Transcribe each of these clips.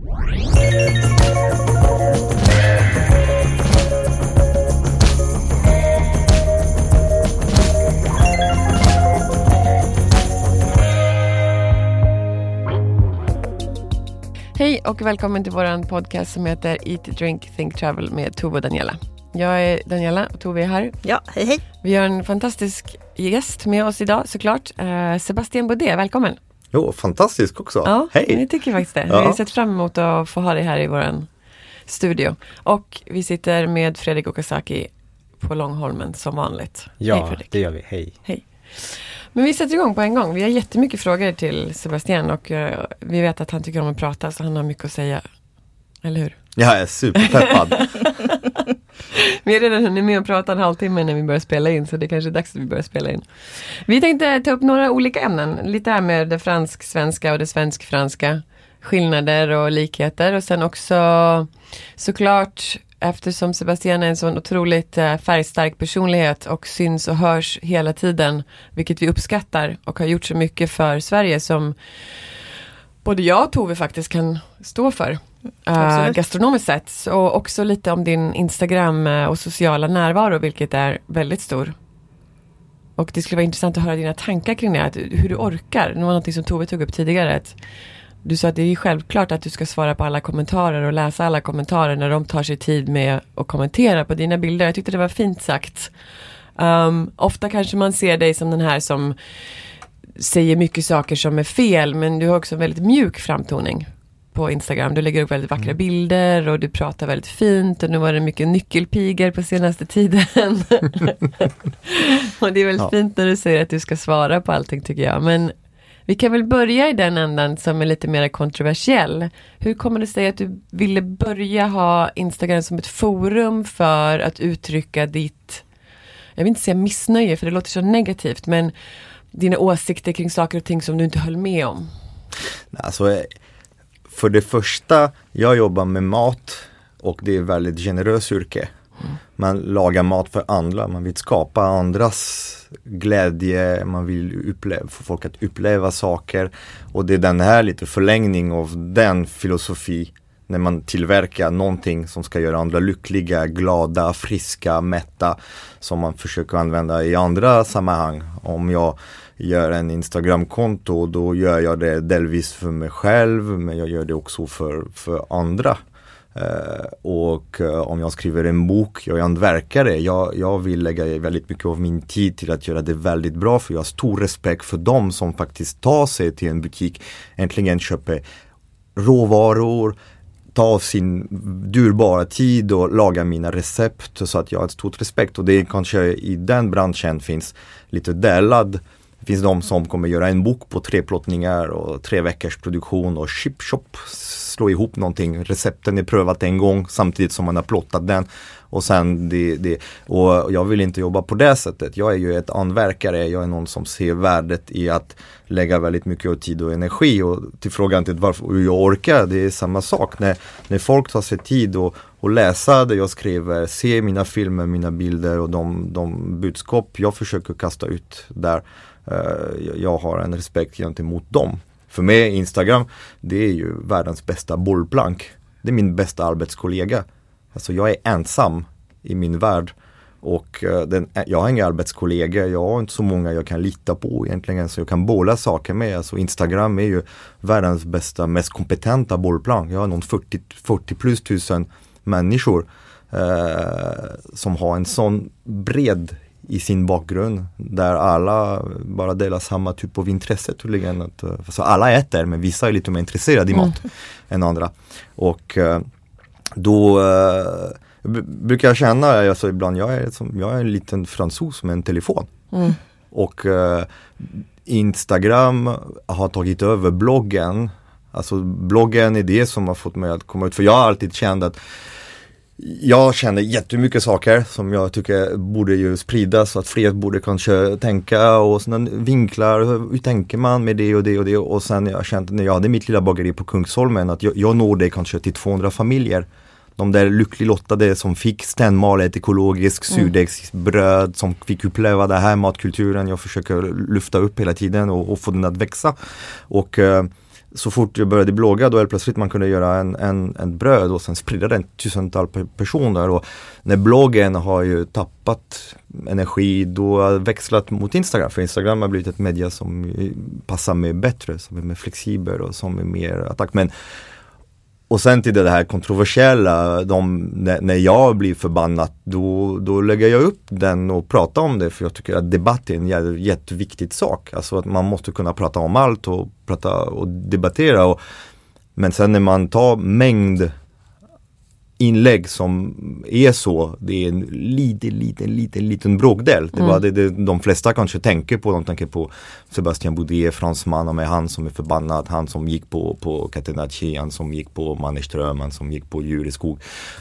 Hej och välkommen till vår podcast som heter Eat, Drink, Think, Travel med Tove och Daniela. Jag är Daniela och Tove är här. Ja, hej hej. Vi har en fantastisk gäst med oss idag såklart. Eh, Sebastian Baudet, välkommen. Jo, fantastisk också. Ja, Hej! vi tycker faktiskt det. Vi Ja. har sett fram emot att få ha dig här i vår studio. Och vi sitter med Fredrik Okazaki på Långholmen som vanligt. Hej Ja, Fredrik. det gör vi. Hej. Hej. Men vi sätter igång på en gång. Vi har jättemycket frågor till Sebastian och eh, vi vet att han tycker om att prata så han har mycket att säga. Eller hur? Jag är superpeppad. Vi har redan hunnit med att prata en halvtimme när vi börjar spela in så det kanske är dags att vi börjar spela in. Vi tänkte ta upp några olika ämnen. Lite här med det fransk-svenska och det svensk-franska. Skillnader och likheter och sen också såklart eftersom Sebastian är en sån otroligt eh, färgstark personlighet och syns och hörs hela tiden. Vilket vi uppskattar och har gjort så mycket för Sverige som både jag och Tove faktiskt kan stå för. Uh, Absolut. gastronomiskt sett. Och också lite om din Instagram eh, och sociala närvaro vilket är väldigt stor. Och det skulle vara intressant att höra dina tankar kring det, att, hur du orkar. Det var något som Tove tog upp tidigare. Att du sa att det är självklart att du ska svara på alla kommentarer och läsa alla kommentarer när de tar sig tid med att kommentera på dina bilder. Jag tyckte det var fint sagt. Um, ofta kanske man ser dig som den här som säger mycket saker som är fel men du har också en väldigt mjuk framtoning på Instagram. Du lägger upp väldigt vackra bilder och du pratar väldigt fint och nu var det mycket nyckelpigor på senaste tiden. och det är väldigt Ja. fint när du säger att du ska svara på allting tycker jag. Men vi kan väl börja i den ändan som är lite mer kontroversiell. Hur kommer det sig att du ville börja ha Instagram som ett forum för att uttrycka ditt, jag vill inte säga missnöje för det låter så negativt, men dina åsikter kring saker och ting som du inte höll med om? Alltså, för det första, jag jobbar med mat och det är väldigt generöst yrke. Man lagar mat för andra, man vill skapa andras glädje, man vill uppleva, få folk att uppleva saker. Och det är den här lite förlängning av den filosofi när man tillverkar någonting som ska göra andra lyckliga, glada, friska, mätta som man försöker använda i andra sammanhang. Om jag gör en Instagramkonto då gör jag det delvis för mig själv men jag gör det också för, för andra. Eh, och eh, om jag skriver en bok, jag är hantverkare, jag, jag vill lägga väldigt mycket av min tid till att göra det väldigt bra för jag har stor respekt för dem som faktiskt tar sig till en butik, äntligen köper råvaror, ta av sin dyrbara tid och laga mina recept. Så att jag har ett stort respekt och det kanske i den branschen finns lite delad det finns de som kommer göra en bok på tre plåtningar och tre veckors produktion och chip chop slå ihop någonting. Recepten är prövat en gång samtidigt som man har plottat den. Och sen det, det, och jag vill inte jobba på det sättet. Jag är ju ett anverkare, jag är någon som ser värdet i att lägga väldigt mycket tid och energi. Och till frågan till varför hur jag orkar, det är samma sak. När, när folk tar sig tid och, och läsa det jag skriver, se mina filmer, mina bilder och de, de budskap jag försöker kasta ut där. Eh, jag- har en respekt gentemot dem. För mig Instagram, det är ju världens bästa bollplank. Det är min bästa arbetskollega. Alltså jag är ensam i min värld Och eh, den, eh, jag har inga arbetskollegor, jag har inte så många jag kan lita på egentligen så jag kan bolla saker med. Alltså Instagram är ju världens bästa, mest kompetenta bollplan. Jag har någon 40, 40 plus tusen människor eh, som har en sån bred i sin bakgrund där alla bara delar samma typ av intresse tydligen. Att, eh, så alla äter men vissa är lite mer intresserade i mat mm. än andra. Och eh, då eh, brukar jag känna, alltså ibland, jag är, som, jag är en liten fransos med en telefon. Mm. Och Instagram har tagit över bloggen. Alltså bloggen är det som har fått mig att komma ut, för jag har alltid känt att jag känner jättemycket saker som jag tycker borde ju spridas så att fler borde kanske tänka och sådana vinklar. Hur, tänker man med det och det och det och sen jag känt när jag hade mitt lilla bageri på Kungsholmen att jag, jag når det kanske till 200 familjer de där lyckligt lottade som fick stenmalet ekologiskt mm. surdegsbröd som fick uppleva den här matkulturen jag försöker lyfta upp hela tiden och, och få den att växa. Och eh, så fort jag började blogga då helt plötsligt man kunde göra en, en, en bröd och sen sprida den till tusentals personer. Och när bloggen har ju tappat energi då har växlat mot Instagram. För Instagram har blivit ett media som passar mig bättre, som är mer flexibel och som är mer attack. Men och sen till det här kontroversiella, de, när jag blir förbannad då, då lägger jag upp den och pratar om det för jag tycker att debatt är en jätteviktig sak. Alltså att man måste kunna prata om allt och prata och debattera. Och, men sen när man tar mängd inlägg som är så, det är en liten, liten, liten, liten bråkdel. Det var mm. det, det de flesta kanske tänker på. De tänker på Sebastian Boudier, fransman, och med han som är förbannad, han som gick på, på Catenacci, han som gick på Mannerström, han som gick på Djureskog.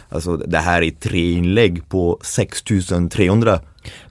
Alltså det här är tre inlägg på 6300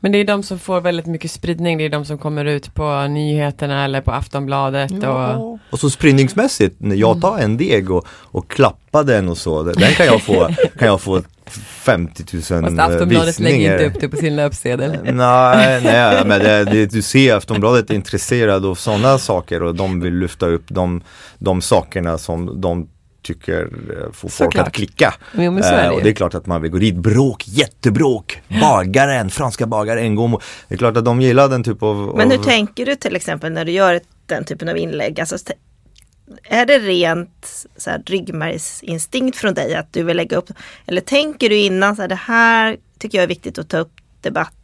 men det är de som får väldigt mycket spridning, det är de som kommer ut på nyheterna eller på Aftonbladet. Ja. Och... och så spridningsmässigt, när jag tar en deg och, och klappar den och så, den kan jag få, kan jag få 50 000 Fast Aftonbladet visningar. lägger inte upp det på sin löpsedel. nej, nej, men det, det, du ser Aftonbladet är intresserad av sådana saker och de vill lyfta upp de, de sakerna som de tycker eh, får folk att klicka. Jo, eh, det. och det är klart att man vill gå dit, bråk, jättebråk, bagaren, franska bagare en gång. Det är klart att de gillar den typ av... Men hur av... tänker du till exempel när du gör den typen av inlägg? Alltså, är det rent så här, ryggmärgsinstinkt från dig att du vill lägga upp? Eller tänker du innan så här, det här tycker jag är viktigt att ta upp debatt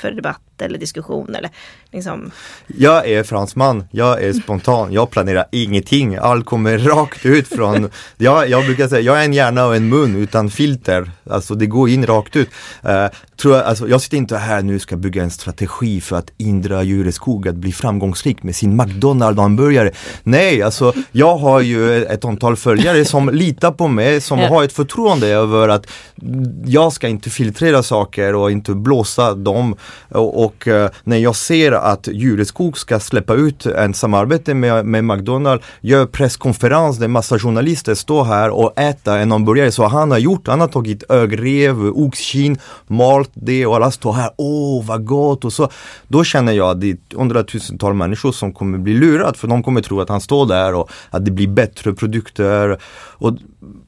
för debatt eller diskussion eller liksom. Jag är fransman, jag är spontan, jag planerar ingenting. Allt kommer rakt ut från, jag, jag brukar säga, jag är en hjärna och en mun utan filter. Alltså det går in rakt ut. Uh, tror jag, alltså, jag sitter inte här nu och ska bygga en strategi för att Indra Jureskog att bli framgångsrik med sin McDonalds hamburgare. Nej, alltså jag har ju ett antal följare som litar på mig, som har ett förtroende över att jag ska inte filtrera saker och inte blåsa dem. Och, och eh, när jag ser att Jureskog ska släppa ut en samarbete med, med McDonalds, gör presskonferens där massa journalister står här och äter en hamburgare. Så han har gjort, han har tagit ögrev, oxkin, malt det och alla står här, åh vad gott och så. Då känner jag att det är hundratusentals människor som kommer bli lurade för de kommer tro att han står där och att det blir bättre produkter. Och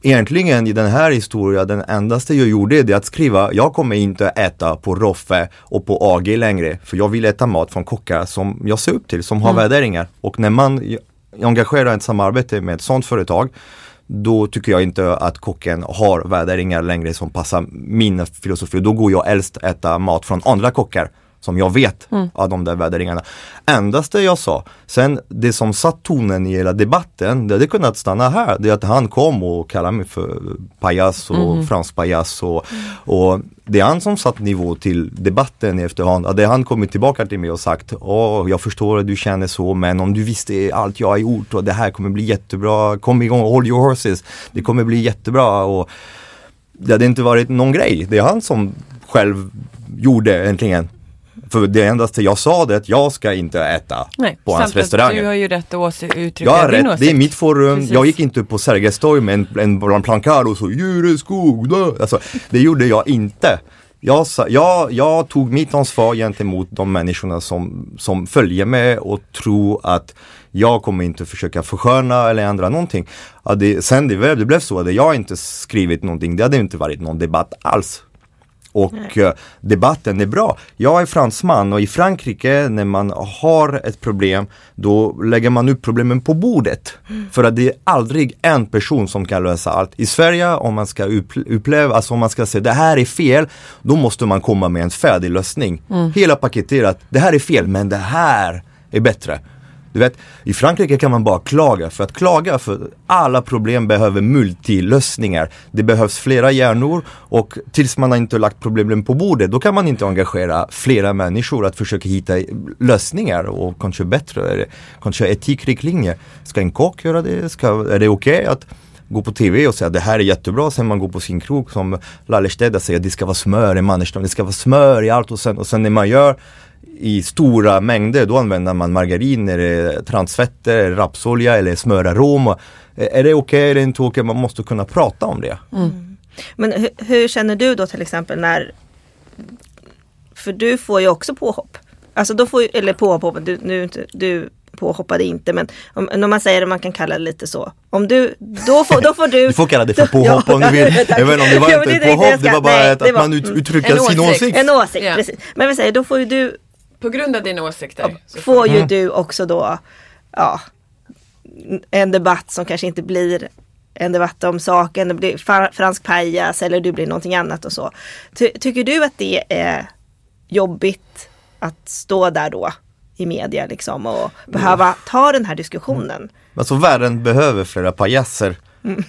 egentligen i den här historien, den endaste jag gjorde är att skriva, jag kommer inte äta på Roffe och på AG längre för jag vill äta mat från kockar som jag ser upp till, som har mm. värderingar. Och när man engagerar ett samarbete med ett sådant företag då tycker jag inte att kocken har värderingar längre som passar min filosofi. Då går jag helst äta mat från andra kockar som jag vet mm. av de där värderingarna. Endast det jag sa. Sen det som satt tonen i hela debatten, det hade kunnat stanna här. Det är att han kom och kallade mig för pajas och mm. fransk pajas och, och det är han som satt nivå till debatten i efterhand. Det han kommit tillbaka till mig och sagt, åh jag förstår att du känner så men om du visste allt jag har gjort och det här kommer bli jättebra, kom igång, hold your horses. Det kommer bli jättebra och det hade inte varit någon grej. Det är han som själv gjorde äntligen. För det endaste jag sa det att jag ska inte äta Nej, på hans restaurang. Du har ju rätt att uttrycka jag har rätt, åsikt. det är mitt forum. Precis. Jag gick inte på Sergels torg med en, en plankar och så Djureskog. Alltså, det gjorde jag inte. Jag, jag, jag tog mitt ansvar gentemot de människorna som, som följer mig och tror att jag kommer inte försöka försköna eller ändra någonting. Det, sen det, det blev så att jag inte skrivit någonting, det hade inte varit någon debatt alls. Och eh, debatten är bra. Jag är fransman och i Frankrike när man har ett problem då lägger man upp problemen på bordet. För att det är aldrig en person som kan lösa allt. I Sverige om man ska upp- uppleva, alltså om man ska säga det här är fel, då måste man komma med en färdig lösning. Hela paketerat, det här är fel men det här är bättre. Du vet, i Frankrike kan man bara klaga. För att klaga för alla problem behöver multilösningar. Det behövs flera hjärnor och tills man har inte lagt problemen på bordet då kan man inte engagera flera människor att försöka hitta lösningar och kanske bättre, kanske etikriktlinjer. Ska en kock göra det? Ska, är det okej att gå på TV och säga det här är jättebra, sen man går på sin krog som Lallerstedda säger, det ska vara smör i Mannerström, det ska vara smör i allt och sen, och sen när man gör i stora mängder, då använder man margarin, är det transfetter, rapsolja eller smörarom. Är det okej, är det inte okej? Man måste kunna prata om det. Men hur, hur känner du då till exempel när För du får ju också påhopp. Alltså då får ju, eller påhopp, du, nu, du påhoppade inte men om, när man säger det man kan kalla det lite så. Om du, då får, då får du Du får kalla det för påhopp om du vill. Jag vet inte om det var inte ett påhopp, det var bara nej, att var- man ut, mm. uttrycker sin åsikt. åsikt. En åsikt, Ja. precis. Men vi säger, då får ju du, På grund av dina åsikter. får ju du också då, ja, en debatt som kanske inte blir en debatt om saken, det blir fransk pajas eller du blir någonting annat och så. Ty, tycker du att det är jobbigt att stå där då i media liksom och behöva ta den här diskussionen? Alltså världen behöver flera pajaser.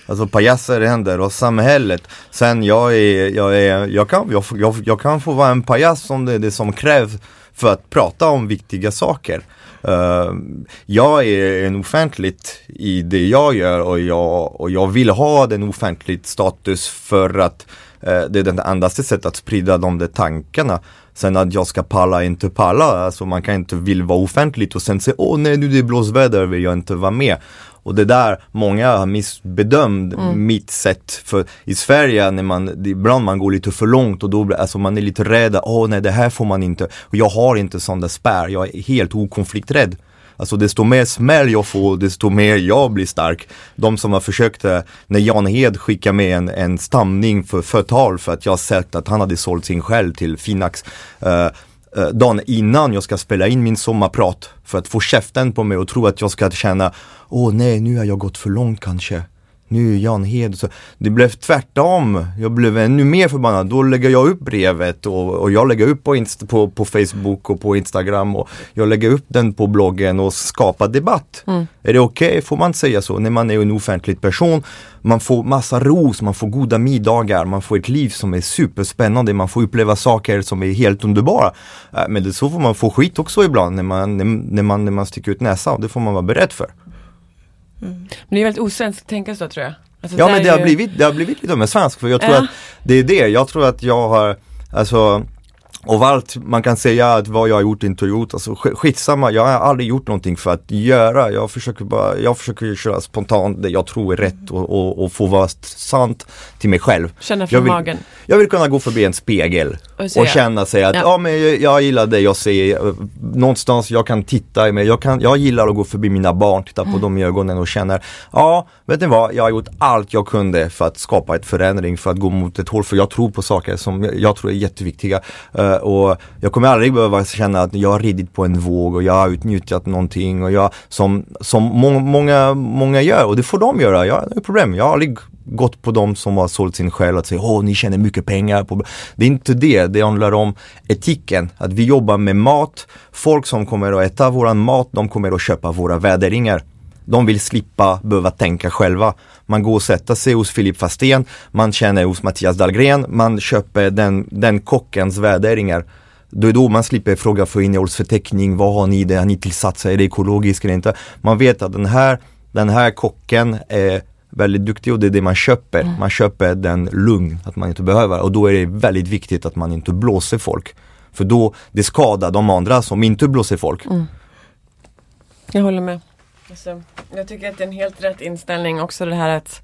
Alltså pajaser händer och samhället. Sen jag är, jag är, jag kan, jag, jag, jag kan få vara en pajas om det är det som krävs för att prata om viktiga saker. Uh, jag är en offentligt i det jag gör och jag, och jag vill ha den offentligt status för att uh, det är det enda sättet att sprida de där tankarna. Sen att jag ska palla, inte palla, alltså man kan inte vilja vara offentligt och sen säga åh nej nu det är blåsväder vill jag inte vara med. Och det där, många har missbedömt mitt sätt. För i Sverige, när man, ibland man går lite för långt och då alltså man är lite rädd, åh nej det här får man inte. Och jag har inte sån där spärr, jag är helt okonflikträdd. Alltså desto mer smäll jag får, desto mer jag blir stark. De som har försökt, eh, när Jan Hed skickade med en, en stamning för förtal för att jag sagt att han hade sålt sin själ till Finax. eh, Eh, dagen innan jag ska spela in min sommarprat för att få käften på mig och tro att jag ska känna Åh nej, nu har jag gått för långt kanske. Nu är Jan Hed så. Det blev tvärtom. Jag blev ännu mer förbannad. Då lägger jag upp brevet och, och jag lägger upp på, Inst- på, på Facebook och på Instagram och jag lägger upp den på bloggen och skapar debatt. Är det okej? Får man säga så? När man är en offentlig person, man får massa ros, man får goda middagar, man får ett liv som är superspännande, man får uppleva saker som är helt underbara. Äh, Men det så får man få skit också ibland när man, när, när man, när man sticker ut näsan. Det får man vara beredd för. Men det är väldigt osvenskt att tänka så tror jag. Alltså, Ja men det har, ju- blivit, det har blivit lite mer svenskt för jag tror Ja. att det är det, jag tror att jag har, alltså av allt man kan säga att vad jag har gjort inte gjort, alltså sk- skitsamma, jag har aldrig gjort någonting för att göra, jag försöker bara, jag försöker köra spontant det jag tror är rätt och, och, och få vara sant till mig själv. Känna Jag från vill- magen. Jag vill kunna gå förbi en spegel Och känna sig att, ja, Ja. men jag, jag gillar det jag ser, eh, någonstans jag kan titta mig, jag, kan, jag gillar att gå förbi mina barn, titta Mm. på dem i ögonen och känner, ja, vet ni vad, jag har gjort allt jag kunde för att skapa ett förändring, för att gå mot ett håll, för jag tror på saker som jag, tror är jätteviktiga. Eh, och jag kommer aldrig behöva känna att jag har ridit på en våg och jag har utnyttjat någonting och jag, som, som må, många, många gör, och det får de göra, jag har inga problem, jag har aldrig gått på dem som har sålt sin själ och säga åh ni tjänar mycket pengar på Det är inte det, det handlar om etiken, att vi jobbar med mat, folk som kommer att äta våran mat, de kommer att köpa våra värderingar. De vill slippa behöva tänka själva. Man går och sätter sig hos Filip Fastén, man känner hos Mattias Dahlgren, man köper den, den kockens värderingar. Då är då man slipper fråga för innehållsförteckning, vad har ni det, har ni tillsatser, är det ekologiskt eller inte? Man vet att den här, den här kocken är väldigt duktig och det är det man köper. Man köper den lugn, att man inte behöver och då är det väldigt viktigt att man inte blåser folk. För då, det skadar de andra som inte blåser folk. Jag håller med. Alltså, jag tycker att det är en helt rätt inställning också det här att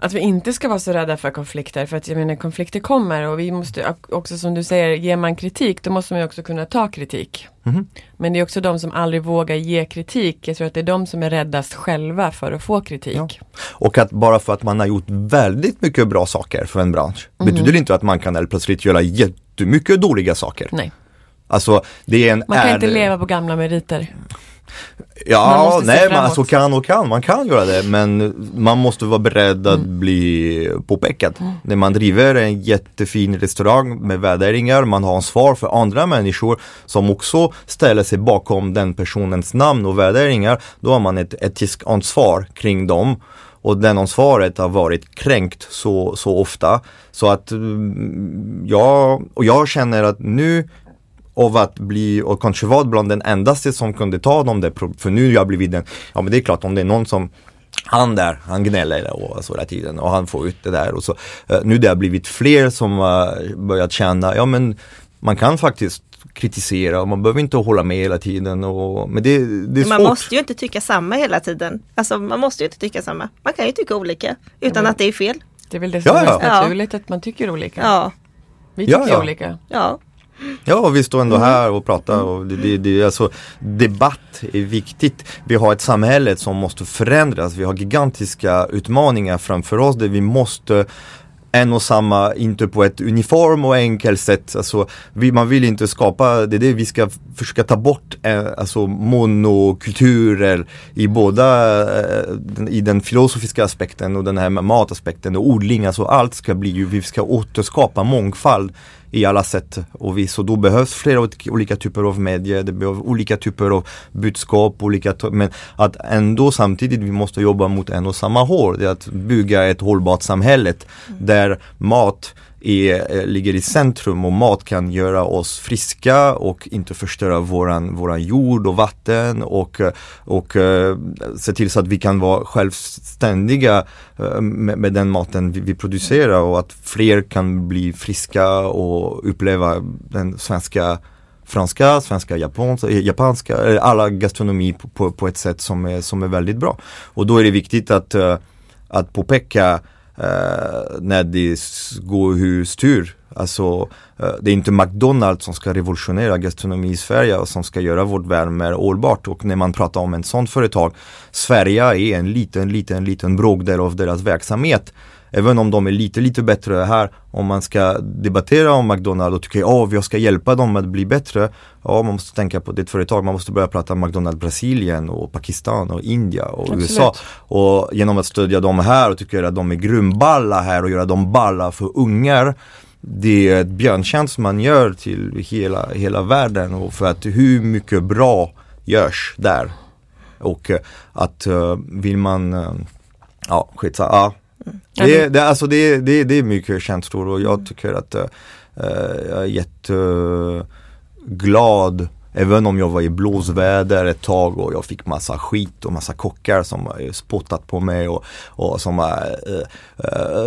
Att vi inte ska vara så rädda för konflikter för att jag menar konflikter kommer och vi måste också som du säger, ger man kritik då måste man också kunna ta kritik. Mhm. Men det är också de som aldrig vågar ge kritik. Jag tror att det är de som är räddast själva för att få kritik. Ja. Och att bara för att man har gjort väldigt mycket bra saker för en bransch Mhm. betyder inte att man kan helt plötsligt göra jättemycket dåliga saker. Nej, Alltså det är en man kan inte ärlig- leva på gamla meriter. Man Ja, nej men framåt. alltså kan och kan, man kan göra det men man måste vara beredd att Mm. bli påpekad. När man driver en jättefin restaurang med värderingar, man har ansvar för andra människor som också ställer sig bakom den personens namn och värderingar, då har man ett etiskt ansvar kring dem. Och den ansvaret har varit kränkt så, så ofta. Så att mm, jag, och jag känner att nu av att bli, och kanske var bland den endaste som kunde ta de där, pro- för nu har jag blivit den, ja men det är klart om det är någon som han där, han gnäller och så hela tiden och han får ut det där och så. Eh, nu det har blivit fler som har börjat känna, ja men man kan faktiskt kritisera och man behöver inte hålla med hela tiden och, men det, det är Man svårt. måste ju inte tycka samma hela tiden. Alltså man måste ju inte tycka samma. Man kan ju tycka olika utan att det är fel. Det är väl det som Ja, är ja. mest naturligt att man tycker olika. Ja, Vi tycker Ja, ja. olika. ja. Ja, vi står ändå Mm. här och pratar och det, det, det, alltså, debatt är viktigt. Vi har ett samhälle som måste förändras. Vi har gigantiska utmaningar framför oss där vi måste en och samma, inte på ett uniform och enkelt sätt. Alltså, vi, man vill inte skapa, det är det vi ska försöka ta bort, eh, alltså monokulturer i båda, eh, i den filosofiska aspekten och den här mataspekten och odling, alltså allt ska bli ju, vi ska återskapa mångfald i alla sätt. Och vis och då behövs flera olika- typer av medier, det behövs olika typer av budskap, olika men att ändå samtidigt vi måste jobba mot en och samma håll, det är att bygga ett hållbart samhälle där mat är, eh, ligger i centrum och mat kan göra oss friska och inte förstöra våran, våran jord och vatten och, eh, och eh, se till så att vi kan vara självständiga med, med den maten vi, vi producerar och att fler kan bli friska och uppleva den svenska franska, svenska, japanska, japanska alla gastronomi på, på, på ett sätt som är, som är väldigt bra. Och då är det viktigt att, att påpeka eh, när det går hur styr. Alltså eh, det är inte McDonalds som ska revolutionera gastronomi i Sverige och som ska göra vårt värld mer hållbart och när man pratar om en sån företag Sverige är en liten, liten, liten bråkdel av deras verksamhet Även om de är lite, lite bättre här, om man ska debattera om McDonalds och tycker att jag ska hjälpa dem att bli bättre. Ja, man måste tänka på det företag, man måste börja prata om McDonalds Brasilien och Pakistan och India och Absolut. USA. Och genom att stödja dem här och tycker att de är grymballa här och göra dem balla för ungar. Det är ett björntjänst man gör till hela, hela världen och för att hur mycket bra görs där. Och eh, att eh, vill man, eh, ja skitsamma, ja. Det, är- det, alltså det, det, det är mycket känslor och jag tycker att eh, eh, jag är jätteglad Även om jag var i blåsväder ett tag och jag fick massa skit och massa kockar som har spottat på mig och, och som eh, eh,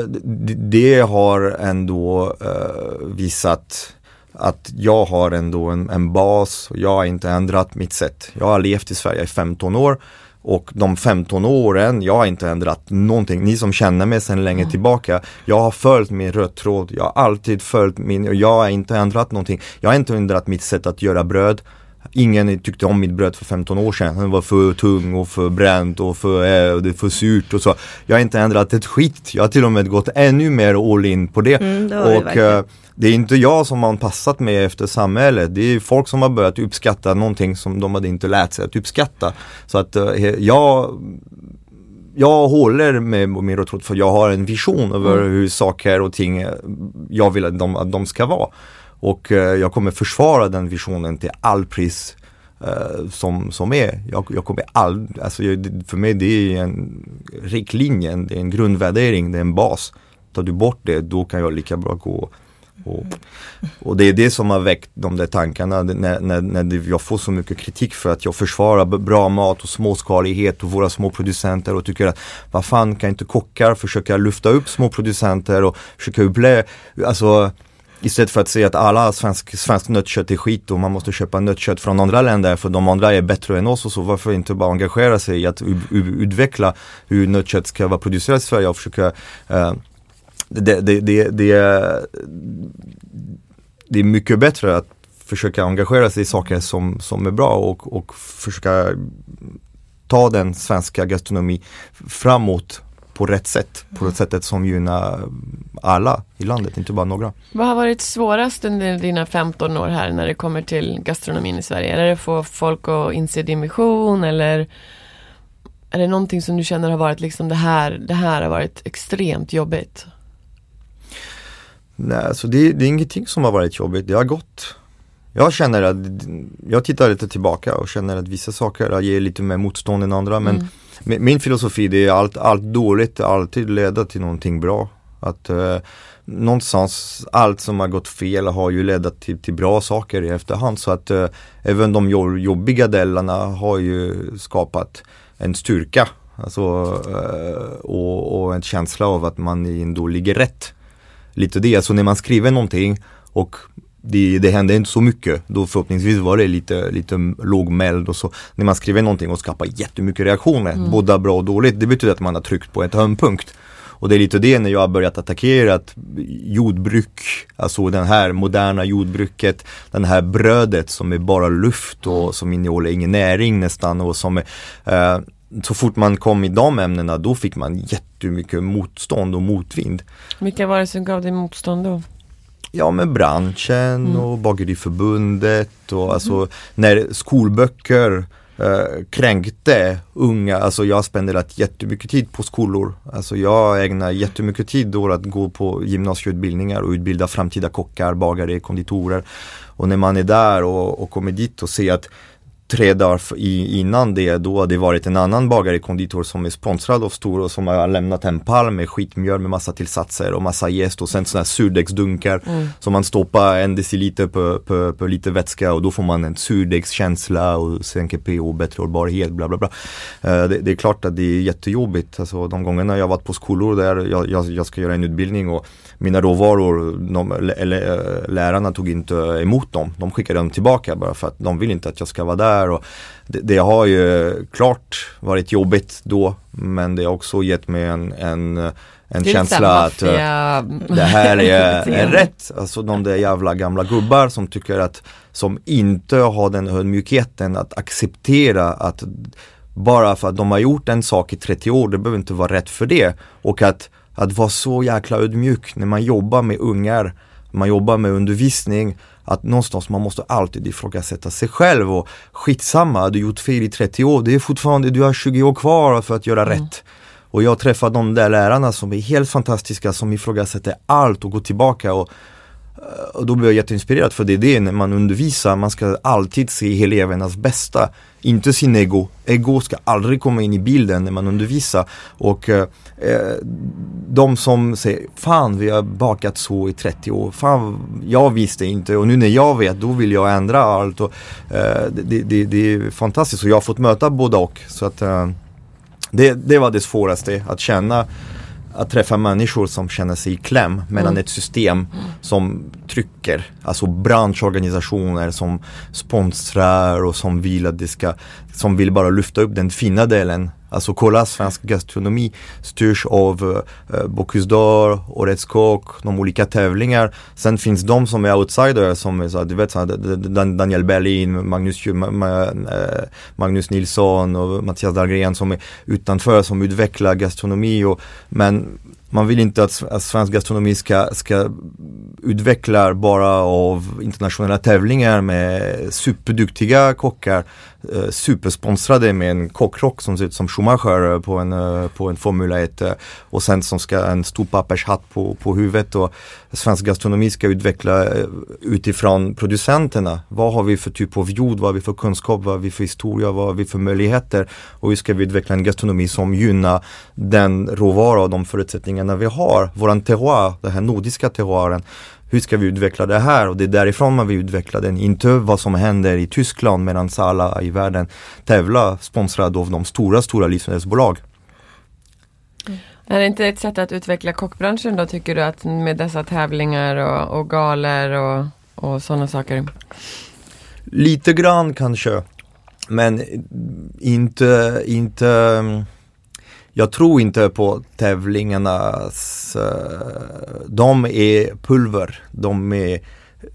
det, har ändå eh, visat att jag har ändå en, en bas och jag har inte ändrat mitt sätt. Jag har levt i Sverige i 15 år och de 15 åren, jag har inte ändrat någonting. Ni som känner mig sedan länge tillbaka, jag har följt min röd tråd. Jag har alltid följt min, och jag har inte ändrat någonting. Jag har inte ändrat mitt sätt att göra bröd. Ingen tyckte om mitt bröd för 15 år sedan. Den var för tung och för bränt och för, eh, det för surt och så. Jag har inte ändrat ett skit. Jag har till och med gått ännu mer all in på det. Mm, det och verkligen. eh, det är inte jag som har anpassat mig efter samhället. Det är folk som har börjat uppskatta någonting som de hade inte lärt sig att uppskatta. Så att eh, jag jag håller med min röd för jag har en vision över hur saker och ting eh, jag vill att de, att de ska vara. Och eh, jag kommer försvara den visionen till all pris eh, som, som är. Jag, jag kommer all, alltså jag, det- för mig det är en riktlinje, det är en grundvärdering, det är en bas. Tar du bort det, då kan jag lika bra gå och, och det är det som har väckt de där tankarna när, när, när jag får så mycket kritik för att jag försvarar bra mat och småskalighet och våra små producenter och tycker att vad fan kan inte kockar försöka lyfta upp små producenter och försöka uppleva, alltså Istället för att säga att alla svensk, svensk nötkött är skit och man måste köpa nötkött från andra länder för de andra är bättre än oss och så varför inte bara engagera sig i att utveckla hur nötkött ska vara producerat i Sverige och försöka uh, det, det, det, det, är, det är mycket bättre att försöka engagera sig i saker som, som är bra och, och försöka ta den svenska gastronomi framåt på rätt sätt. På det sättet som gynnar alla i landet, inte bara några. Vad har varit svårast under dina 15 år här när det kommer till gastronomin i Sverige? Är det att få folk att inse din mission eller är det någonting som du känner har varit liksom det här, det här har varit extremt jobbigt? Nej, alltså det, det är ingenting som har varit jobbigt. Det har gått jag känner att, jag tittar lite tillbaka och känner att vissa saker ger lite mer motstånd än andra men mm min filosofi det är allt, allt dåligt alltid leder till någonting bra. Att eh, någonstans allt som har gått fel har ju lett till, till bra saker i efterhand så att eh, även de jobbiga delarna har ju skapat en styrka alltså, eh, och, och en känsla av att man ändå ligger rätt. Lite det, alltså när man skriver någonting och det, det hände inte så mycket. Då förhoppningsvis var det lite, lite lågmäld och så. När man skriver någonting och skapar jättemycket reaktioner, mm. både bra och dåligt, det betyder att man har tryckt på ett höjdpunkt. Och det är lite det när jag har börjat attackera att jordbruk, alltså den här moderna jordbruket, den här brödet som är bara luft och som innehåller ingen näring nästan och som är eh, så fort man kom i de ämnena då fick man jättemycket motstånd och motvind. Vilka var det som gav dig motstånd då? Ja med branschen mm. och Bageriförbundet och alltså mm. när skolböcker eh, kränkte unga, alltså jag spenderat jättemycket tid på skolor. Alltså jag ägnar jättemycket tid åt att gå på gymnasieutbildningar och utbilda framtida kockar, bagare, konditorer. Och när man är där och, och kommer dit och ser att tre dagar innan det då hade det varit en annan bagare konditor som är sponsrad av Stora och som har lämnat en pall med skitmjöl med massa tillsatser och massa jäst och sen sådana här surdegsdunkar mm. som man stoppar en deciliter på, på, på, lite vätska och då får man en surdegskänsla och sänker pH, bättre hållbarhet, bla bla bla. Uh, det, det, är klart att det är jättejobbigt, alltså de gångerna jag varit på skolor där jag, jag, jag ska göra en utbildning och mina råvaror, de, eller, lärarna tog inte emot dem. De skickade dem tillbaka bara för att de vill inte att jag ska vara där. Och det, det har ju klart varit jobbigt då men det har också gett mig en, en en känsla att uh, det här är, är rätt. Alltså de där jävla gamla gubbar som tycker att, som inte har den ödmjukheten att acceptera att bara för att de har gjort en sak i 30 år, det behöver inte vara rätt för det. Och att att vara så jäkla ödmjuk när man jobbar med ungar, man jobbar med undervisning, att någonstans man måste alltid ifrågasätta sig själv och skitsamma, du har gjort fel i 30 år, det är fortfarande, du har 20 år kvar för att göra mm. rätt. Och jag träffar de där lärarna som är helt fantastiska, som ifrågasätter allt och går tillbaka och, Eh, och då blir jag jätteinspirerad för det är det när man undervisar, man ska alltid se elevernas bästa. Inte sin ego. Ego ska aldrig komma in i bilden när man undervisar. Och eh, de som säger Fan vi har bakat så i 30 år. Fan jag visste inte och nu när jag vet då vill jag ändra allt. Och, eh, det, det, det, är fantastiskt och jag har fått möta båda och. Så att, eh, det, det var det svåraste att känna att träffa människor som känner sig i kläm mellan mm. ett system som trycker, alltså branschorganisationer som sponsrar och som vill att det ska, som vill bara lyfta upp den fina delen Alltså kolla, svensk gastronomi styrs av eh, Bocuse d'Or, Årets Kock, de olika tävlingar. Sen finns de som är outsiders som är så, du vet, så, Daniel Berlin, Magnus, eh, Magnus Nilsson och Mattias Dahlgren som är utanför, som utvecklar gastronomi. Och, men man vill inte att, att svensk gastronomi ska, ska utveckla bara av internationella tävlingar med superduktiga kockar eh, supersponsrade med en kockrock som ser ut som Schumacher eh, på en, eh, på en Formula 1 eh, och sen som ska en stor pappershatt på, på huvudet. Och svensk gastronomi ska utveckla utifrån producenterna. Vad har vi för typ av jord, vad har vi för kunskap, vad har vi för historia, vad har vi för möjligheter? Och hur ska vi utveckla en gastronomi som gynnar den råvara och de förutsättningar förutsättningarna vi har. Våran terroir, den här nordiska terroiren hur ska vi utveckla det här? Och det är därifrån man vill utveckla den, inte vad som händer i Tyskland medan alla i världen tävlar sponsrade av de stora, stora livsmedelsbolag. Mm. Är det inte ett sätt att utveckla kockbranschen då tycker du att med dessa tävlingar och, och galer och, och sådana saker? Lite grann kanske. Men inte, inte jag tror inte på tävlingarnas, eh, de är pulver, de är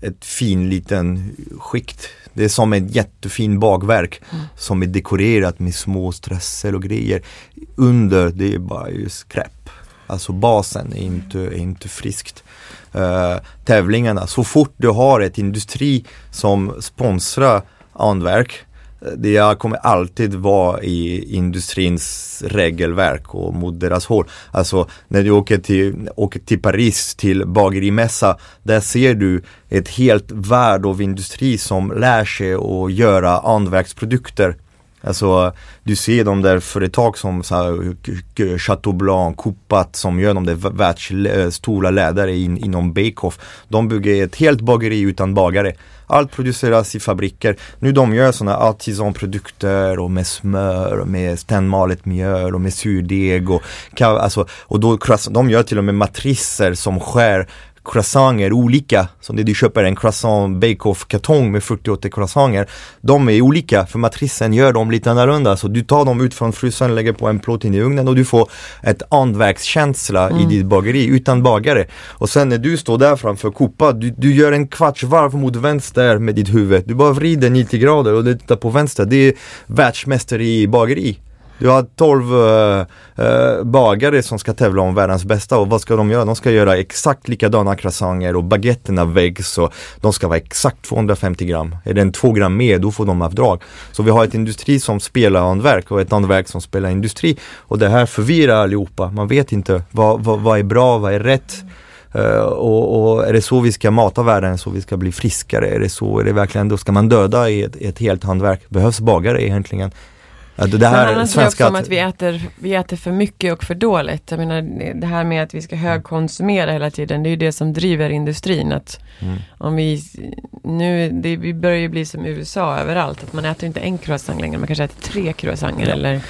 ett fin liten skikt. Det är som ett jättefin bakverk mm. som är dekorerat med små stresser och grejer. Under det är bara ju skräp. Alltså basen är inte, är inte friskt. Uh, tävlingarna, så fort du har ett industri som sponsrar anverk det kommer alltid vara i industrins regelverk och mot deras håll. Alltså när du åker till, åker till Paris till bagerimässa, där ser du ett helt värld av industri som lär sig att göra anverksprodukter. Alltså du ser de där företag som så här, Chateau Blanc, Coupat som gör de där världsstora eh, ledare in, inom Bakeoff. De bygger ett helt bageri utan bagare. Allt produceras i fabriker. Nu de gör sådana artisanprodukter och med smör och med stenmalet mjöl och med surdeg och, alltså, och då, de gör till och med matriser som skär croissanter olika. Som det du köper en croissant bake-off kartong med 48 croissanter. De är olika för matrissen gör dem lite annorlunda. Så du tar dem ut från frysen, lägger på en plåt in i ugnen och du får ett andverkskänsla mm. i ditt bageri utan bagare. Och sen när du står där framför Copa, du, du gör en kvarts varv mot vänster med ditt huvud. Du bara vrider 90 grader och du tittar på vänster. Det är världsmästare i bageri. Du har 12 uh, uh, bagare som ska tävla om världens bästa och vad ska de göra? De ska göra exakt likadana croissanter och baguetterna vägs och de ska vara exakt 250 gram. Är den 2 gram mer då får de avdrag. Så vi har ett industri som spelar hantverk och ett hantverk som spelar industri och det här förvirrar allihopa. Man vet inte vad, vad, vad är bra, vad är rätt? Uh, och, och, är det så vi ska mata världen, så vi ska bli friskare? Är det så, är det verkligen, då ska man döda i ett, ett helt hantverk? Behövs bagare egentligen? Det, här Men annars svenska... det också om att vi äter, vi äter för mycket och för dåligt. Jag menar det här med att vi ska högkonsumera hela tiden, det är ju det som driver industrin. Att mm. om vi, nu, det, vi börjar ju bli som USA överallt, att man äter inte en croissant längre, man kanske äter tre croissanter ja. eller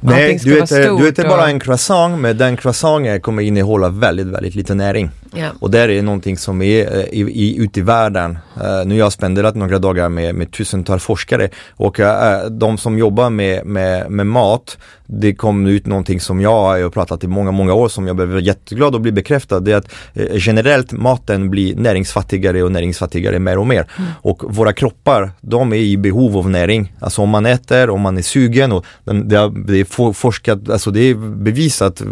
Nej, du äter, du äter bara en croissant, men den croissanten kommer innehålla väldigt, väldigt lite näring. Yeah. Och det är någonting som är eh, i, i, ute i världen. Uh, nu har jag spenderat några dagar med, med tusentals forskare och uh, de som jobbar med, med, med mat det kom ut någonting som jag har pratat i många, många år som jag blev jätteglad att bli bekräftad. Det är att eh, generellt maten blir näringsfattigare och näringsfattigare mer och mer. Mm. Och våra kroppar, de är i behov av näring. Alltså om man äter, om man är sugen och det, är, forskat, alltså det är bevisat äh,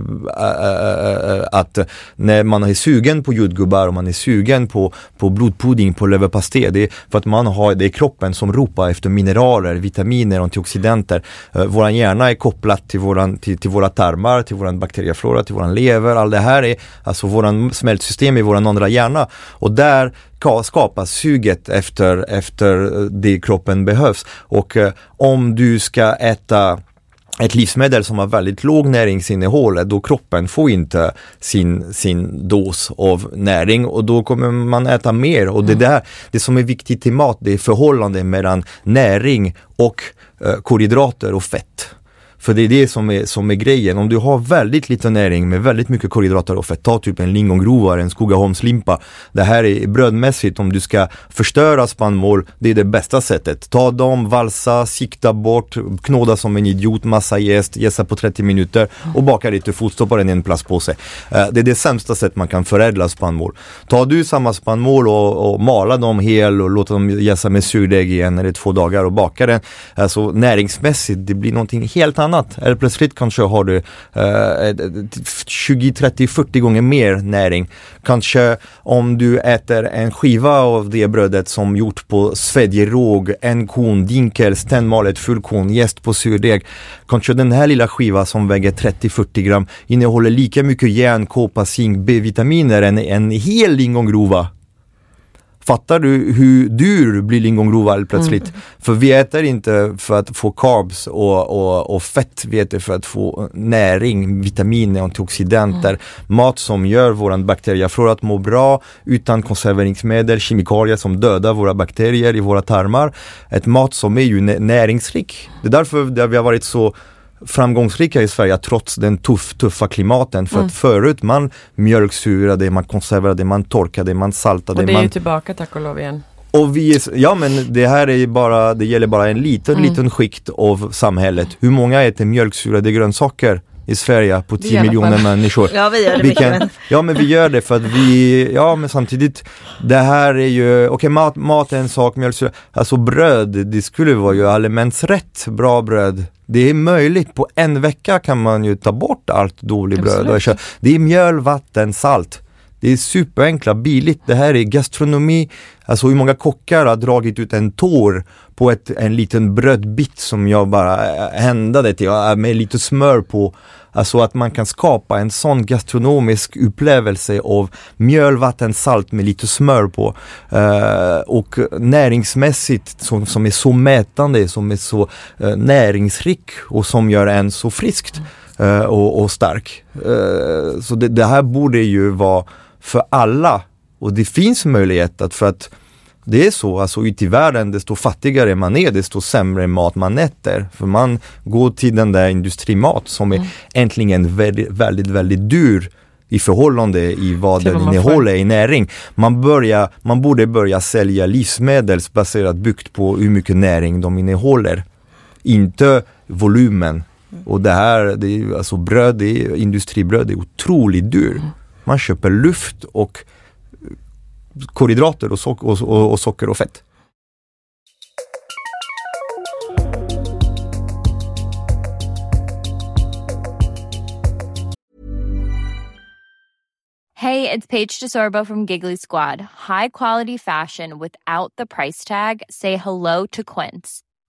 att när man är sugen på jordgubbar och man är sugen på, på blodpudding, på leverpastej, det är för att man har, det är kroppen som ropar efter mineraler, vitaminer, antioxidanter. Våran hjärna är kopplat till, våran, till, till våra tarmar, till våran bakterieflora, till våran lever. Allt det här är alltså våran smältsystem i våran andra hjärna. Och där skapas suget efter, efter det kroppen behövs. Och eh, om du ska äta ett livsmedel som har väldigt låg näringsinnehåll, då kroppen får inte sin, sin dos av näring och då kommer man äta mer. Och det, mm. där, det som är viktigt i mat, det är förhållandet mellan näring och eh, kolhydrater och fett. För det är det som är, som är grejen. Om du har väldigt lite näring med väldigt mycket kolhydrater och fett, ta typ en lingongrova, en Skogaholmslimpa. Det här är brödmässigt, om du ska förstöra spannmål, det är det bästa sättet. Ta dem, valsa, sikta bort, knåda som en idiot, massa jäst, jäsa på 30 minuter och baka lite fot, stoppa den i en plastpåse. Eh, det är det sämsta sätt man kan förädla spannmål. Tar du samma spannmål och, och mala dem hel och låter dem jäsa med surdeg i en eller två dagar och baka den. Alltså näringsmässigt, det blir någonting helt annat annat. Eller plötsligt kanske har du eh, 20, 30, 40 gånger mer näring. Kanske om du äter en skiva av det brödet som gjort på svedjeråg, en kon, dinkel, stenmalet, fullkorn, jäst på surdeg. Kanske den här lilla skivan som väger 30-40 gram innehåller lika mycket järn, koppar, zink, B-vitaminer än en hel lingongrova. Fattar du hur dyr blir lingongrova plötsligt? Mm. För vi äter inte för att få carbs och, och, och fett, vi äter för att få näring, vitaminer, antioxidanter, mm. mat som gör våran bakterieflora att må bra utan konserveringsmedel, kemikalier som dödar våra bakterier i våra tarmar. Ett mat som är ju näringsrik. Det är därför vi har varit så framgångsrika i Sverige trots den tuff, tuffa klimaten. För Mm. att förut man mjölksurade, man konserverade, man torkade, man saltade. Och det är man... ju tillbaka tack och lov igen. Och vi, är- ja men det här är ju bara, det gäller bara en liten, Mm. liten skikt av samhället. Hur många äter mjölksurade grönsaker i Sverige på Vi i 10 alla miljoner människor? Ja, vi gör det Vi kan, Men... ja men vi gör det för att vi, ja men samtidigt Det här är ju, okej mat, mat är en sak, mjölksyra, alltså bröd, det skulle vara ju elementsrätt bra bröd Det är möjligt, på en vecka kan man ju ta bort allt dåligt bröd och. Det är mjöl, vatten, salt det är superenkla, billigt, det här är gastronomi Alltså hur många kockar har dragit ut en tår på ett, en liten brödbit som jag bara eh, händade till, med lite smör på Alltså att man kan skapa en sån gastronomisk upplevelse av mjöl, vatten, salt med lite smör på. Uh, och näringsmässigt som, som är så mätande, som är så uh, näringsrik och som gör en så friskt uh, och, och stark. Så det, det här borde ju vara för alla och det finns möjlighet att för att det är så, alltså ute i världen, desto fattigare man är, desto sämre mat man äter. För man går till den där industrimat som är äntligen väldigt, väldigt, väldigt dyr i förhållande i vad den innehåller i näring. Man, börjar, man borde börja sälja livsmedel baserat byggt på hur mycket näring de innehåller. Inte volymen. Och det här, det är, alltså bröd, det är, industribröd det är otroligt dyr. Man köper luft och kolhydrater och, so och, och, och socker och fett. Hey, it's Paige DeSorbo from Giggly Squad. High quality fashion without the price tag. Say hello to Quince.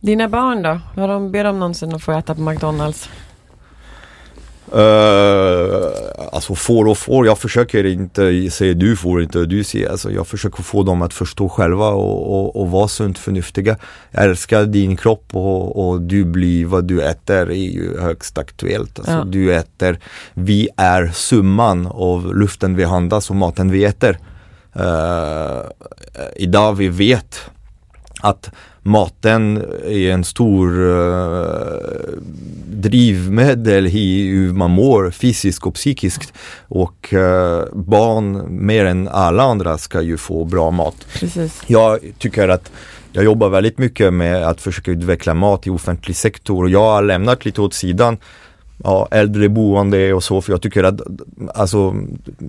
Dina barn då? Har de, ber de någonsin att få äta på McDonalds? Uh, alltså får och får, jag försöker inte säga du får inte, du ser. Alltså, jag försöker få dem att förstå själva och, och, och vara sunt förnuftiga. Jag älskar din kropp och, och du blir vad du äter är ju högst aktuellt. Alltså, Ja. Du äter, vi är summan av luften vi andas och maten vi äter. Uh, idag vi vet att maten är en stor eh, drivmedel i hur man mår fysiskt och psykiskt. Och eh, barn mer än alla andra ska ju få bra mat. Precis. Jag tycker att jag jobbar väldigt mycket med att försöka utveckla mat i offentlig sektor och jag har lämnat lite åt sidan ja, äldreboende och så för jag tycker att alltså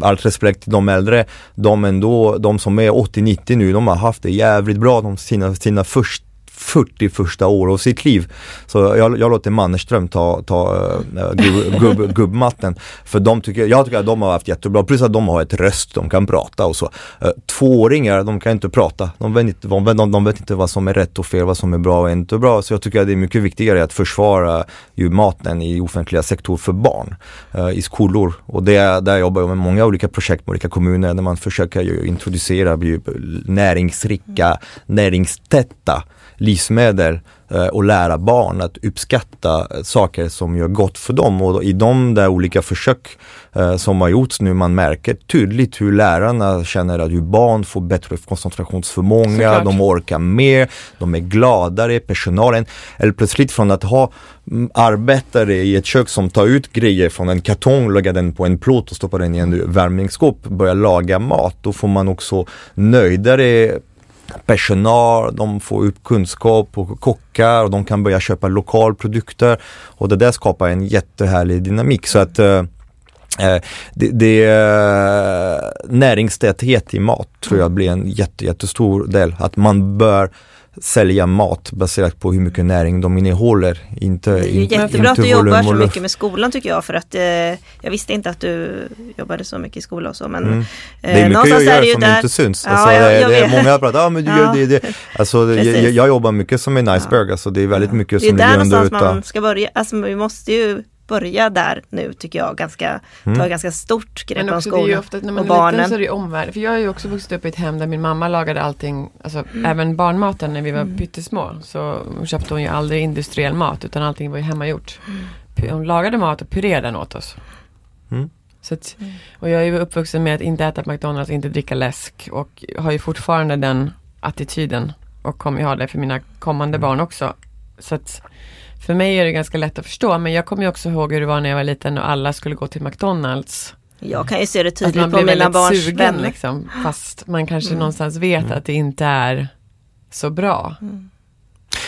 allt respekt till de äldre de ändå, de som är 80-90 nu, de har haft det jävligt bra de sina, sina först, 40 första år av sitt liv. Så jag, jag låter Mannerström ta, ta uh, gubb, gubb, gubbmatten. För de tycker, jag tycker att de har haft jättebra, plus att de har ett röst, de kan prata och så. Uh, tvååringar, de kan inte prata. De vet inte, de, de, de vet inte vad som är rätt och fel, vad som är bra och inte bra. Så jag tycker att det är mycket viktigare att försvara ju maten i offentliga sektor för barn uh, i skolor. Och det, där jobbar jag med många olika projekt med olika kommuner där man försöker ju introducera ju näringsrika, näringstäta livsmedel eh, och lära barn att uppskatta saker som gör gott för dem. Och i de där olika försök eh, som har gjorts nu, man märker tydligt hur lärarna känner att hur barn får bättre koncentrationsförmåga, Såklart. de orkar mer, de är gladare, personalen. Eller plötsligt från att ha mm, arbetare i ett kök som tar ut grejer från en kartong, lägger den på en plåt och stoppar den i en värmningsskåp, börjar laga mat. Då får man också nöjdare personal, de får upp kunskap och kockar och de kan börja köpa lokalprodukter och det där skapar en jättehärlig dynamik så att eh, eh det, det eh, näringstäthet i mat tror jag blir en jätte, jättestor del. Att man bör sälja mat baserat på hur mycket näring de innehåller. Inte, Det är ju inte, jättebra att du jobbar så mycket med skolan tycker jag för att eh, jag visste inte att du jobbade så mycket i skola och så men Mm. eh, Det är mycket jag någonstans gör är det som där- inte syns. Ja, Alltså, jag- det, jag det är många pratar, ja men du Ja. gör det, det. Alltså, det- jag, jag jobbar mycket som en iceberg, alltså det är väldigt mycket Det är som där ligger under någonstans ytan. man ska börja, alltså vi måste ju börja där nu tycker jag, ganska, ta ett ganska stort grepp Men om också det är ju skolan ofta när man och är liten barnen. så är det ju omvärld. För jag har ju också vuxit upp i ett hem där min mamma lagade allting, alltså även barnmaten när vi var pyttesmå. Så köpte hon ju aldrig industriell mat utan allting var ju hemmagjort. Py- Hon lagade mat och purerade den åt oss. Mm. Så att, och jag är ju uppvuxen med att inte äta McDonalds, inte dricka läsk och har ju fortfarande den attityden och kommer ju ha det för mina kommande barn också. Så att för mig är det ganska lätt att förstå men jag kommer ju också ihåg hur det var när jag var liten och alla skulle gå till McDonalds. Jag kan ju se det Att tydligt man på blir mina barns sugen vänner. liksom, fast man kanske Mm. någonstans vet att det inte är så bra. Ja, Alltså,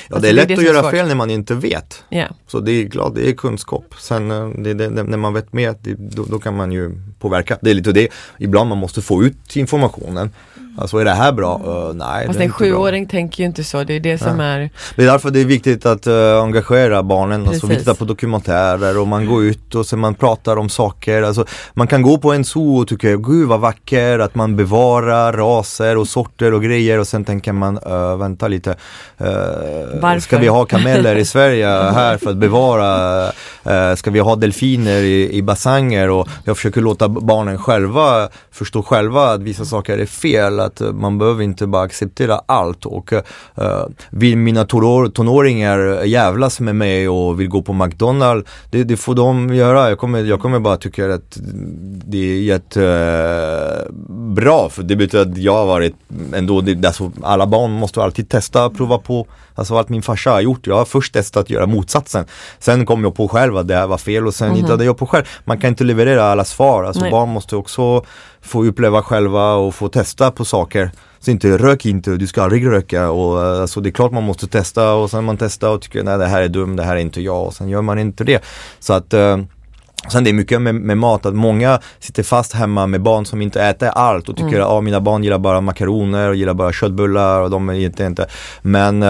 det är det är lätt det att är göra svårt. fel när man inte vet. Ja. Så det är klart, det är kunskap. Sen eh, det, det, det, när man vet mer, det, då, då kan man ju påverka. Det är lite det, ibland man måste få ut informationen. Alltså är det här bra? Uh, nej, Fast en sjuåring tänker ju inte så, det är det som är Det är därför det är viktigt att eh, engagera barnen, alltså vi Precis. tittar på dokumentärer och man går ut och sen man pratar om saker. Alltså, man kan gå på en zoo och tycka, gud vad vacker, att man bevarar raser och sorter och grejer och sen tänker man, uh, vänta lite, uh, Varför? ska vi ha kameler i Sverige här för att bevara, uh, ska vi ha delfiner i, i bassänger? Och jag försöker låta barnen själva förstå själva att vissa saker är fel, att eh, man behöver inte bara acceptera allt och uh, vill mina tonår, tonåringar jävlas med mig och vill gå på McDonalds, det, det får de göra. Jag kommer, jag kommer bara tycka att det är jättebra för det betyder att jag har varit ändå, det, alltså, alla barn måste alltid testa, prova på. Alltså allt min farsa har gjort, jag har först testat att göra motsatsen. Sen kom jag på själv att det här var fel och sen hittade jag på själv. Man kan inte leverera alla svar, alltså Nej. barn måste också få uppleva själva och få testa på saker. Så inte rök inte, du ska aldrig röka och eh, alltså det är klart man måste testa och sen man testar och tycker nej det här är dumt, det här är inte jag och sen gör man inte det. Så att eh, Sen det är mycket med, med mat, att många sitter fast hemma med barn som inte äter allt och tycker att ah, mina barn gillar bara makaroner och gillar bara köttbullar och de är inte. Men eh,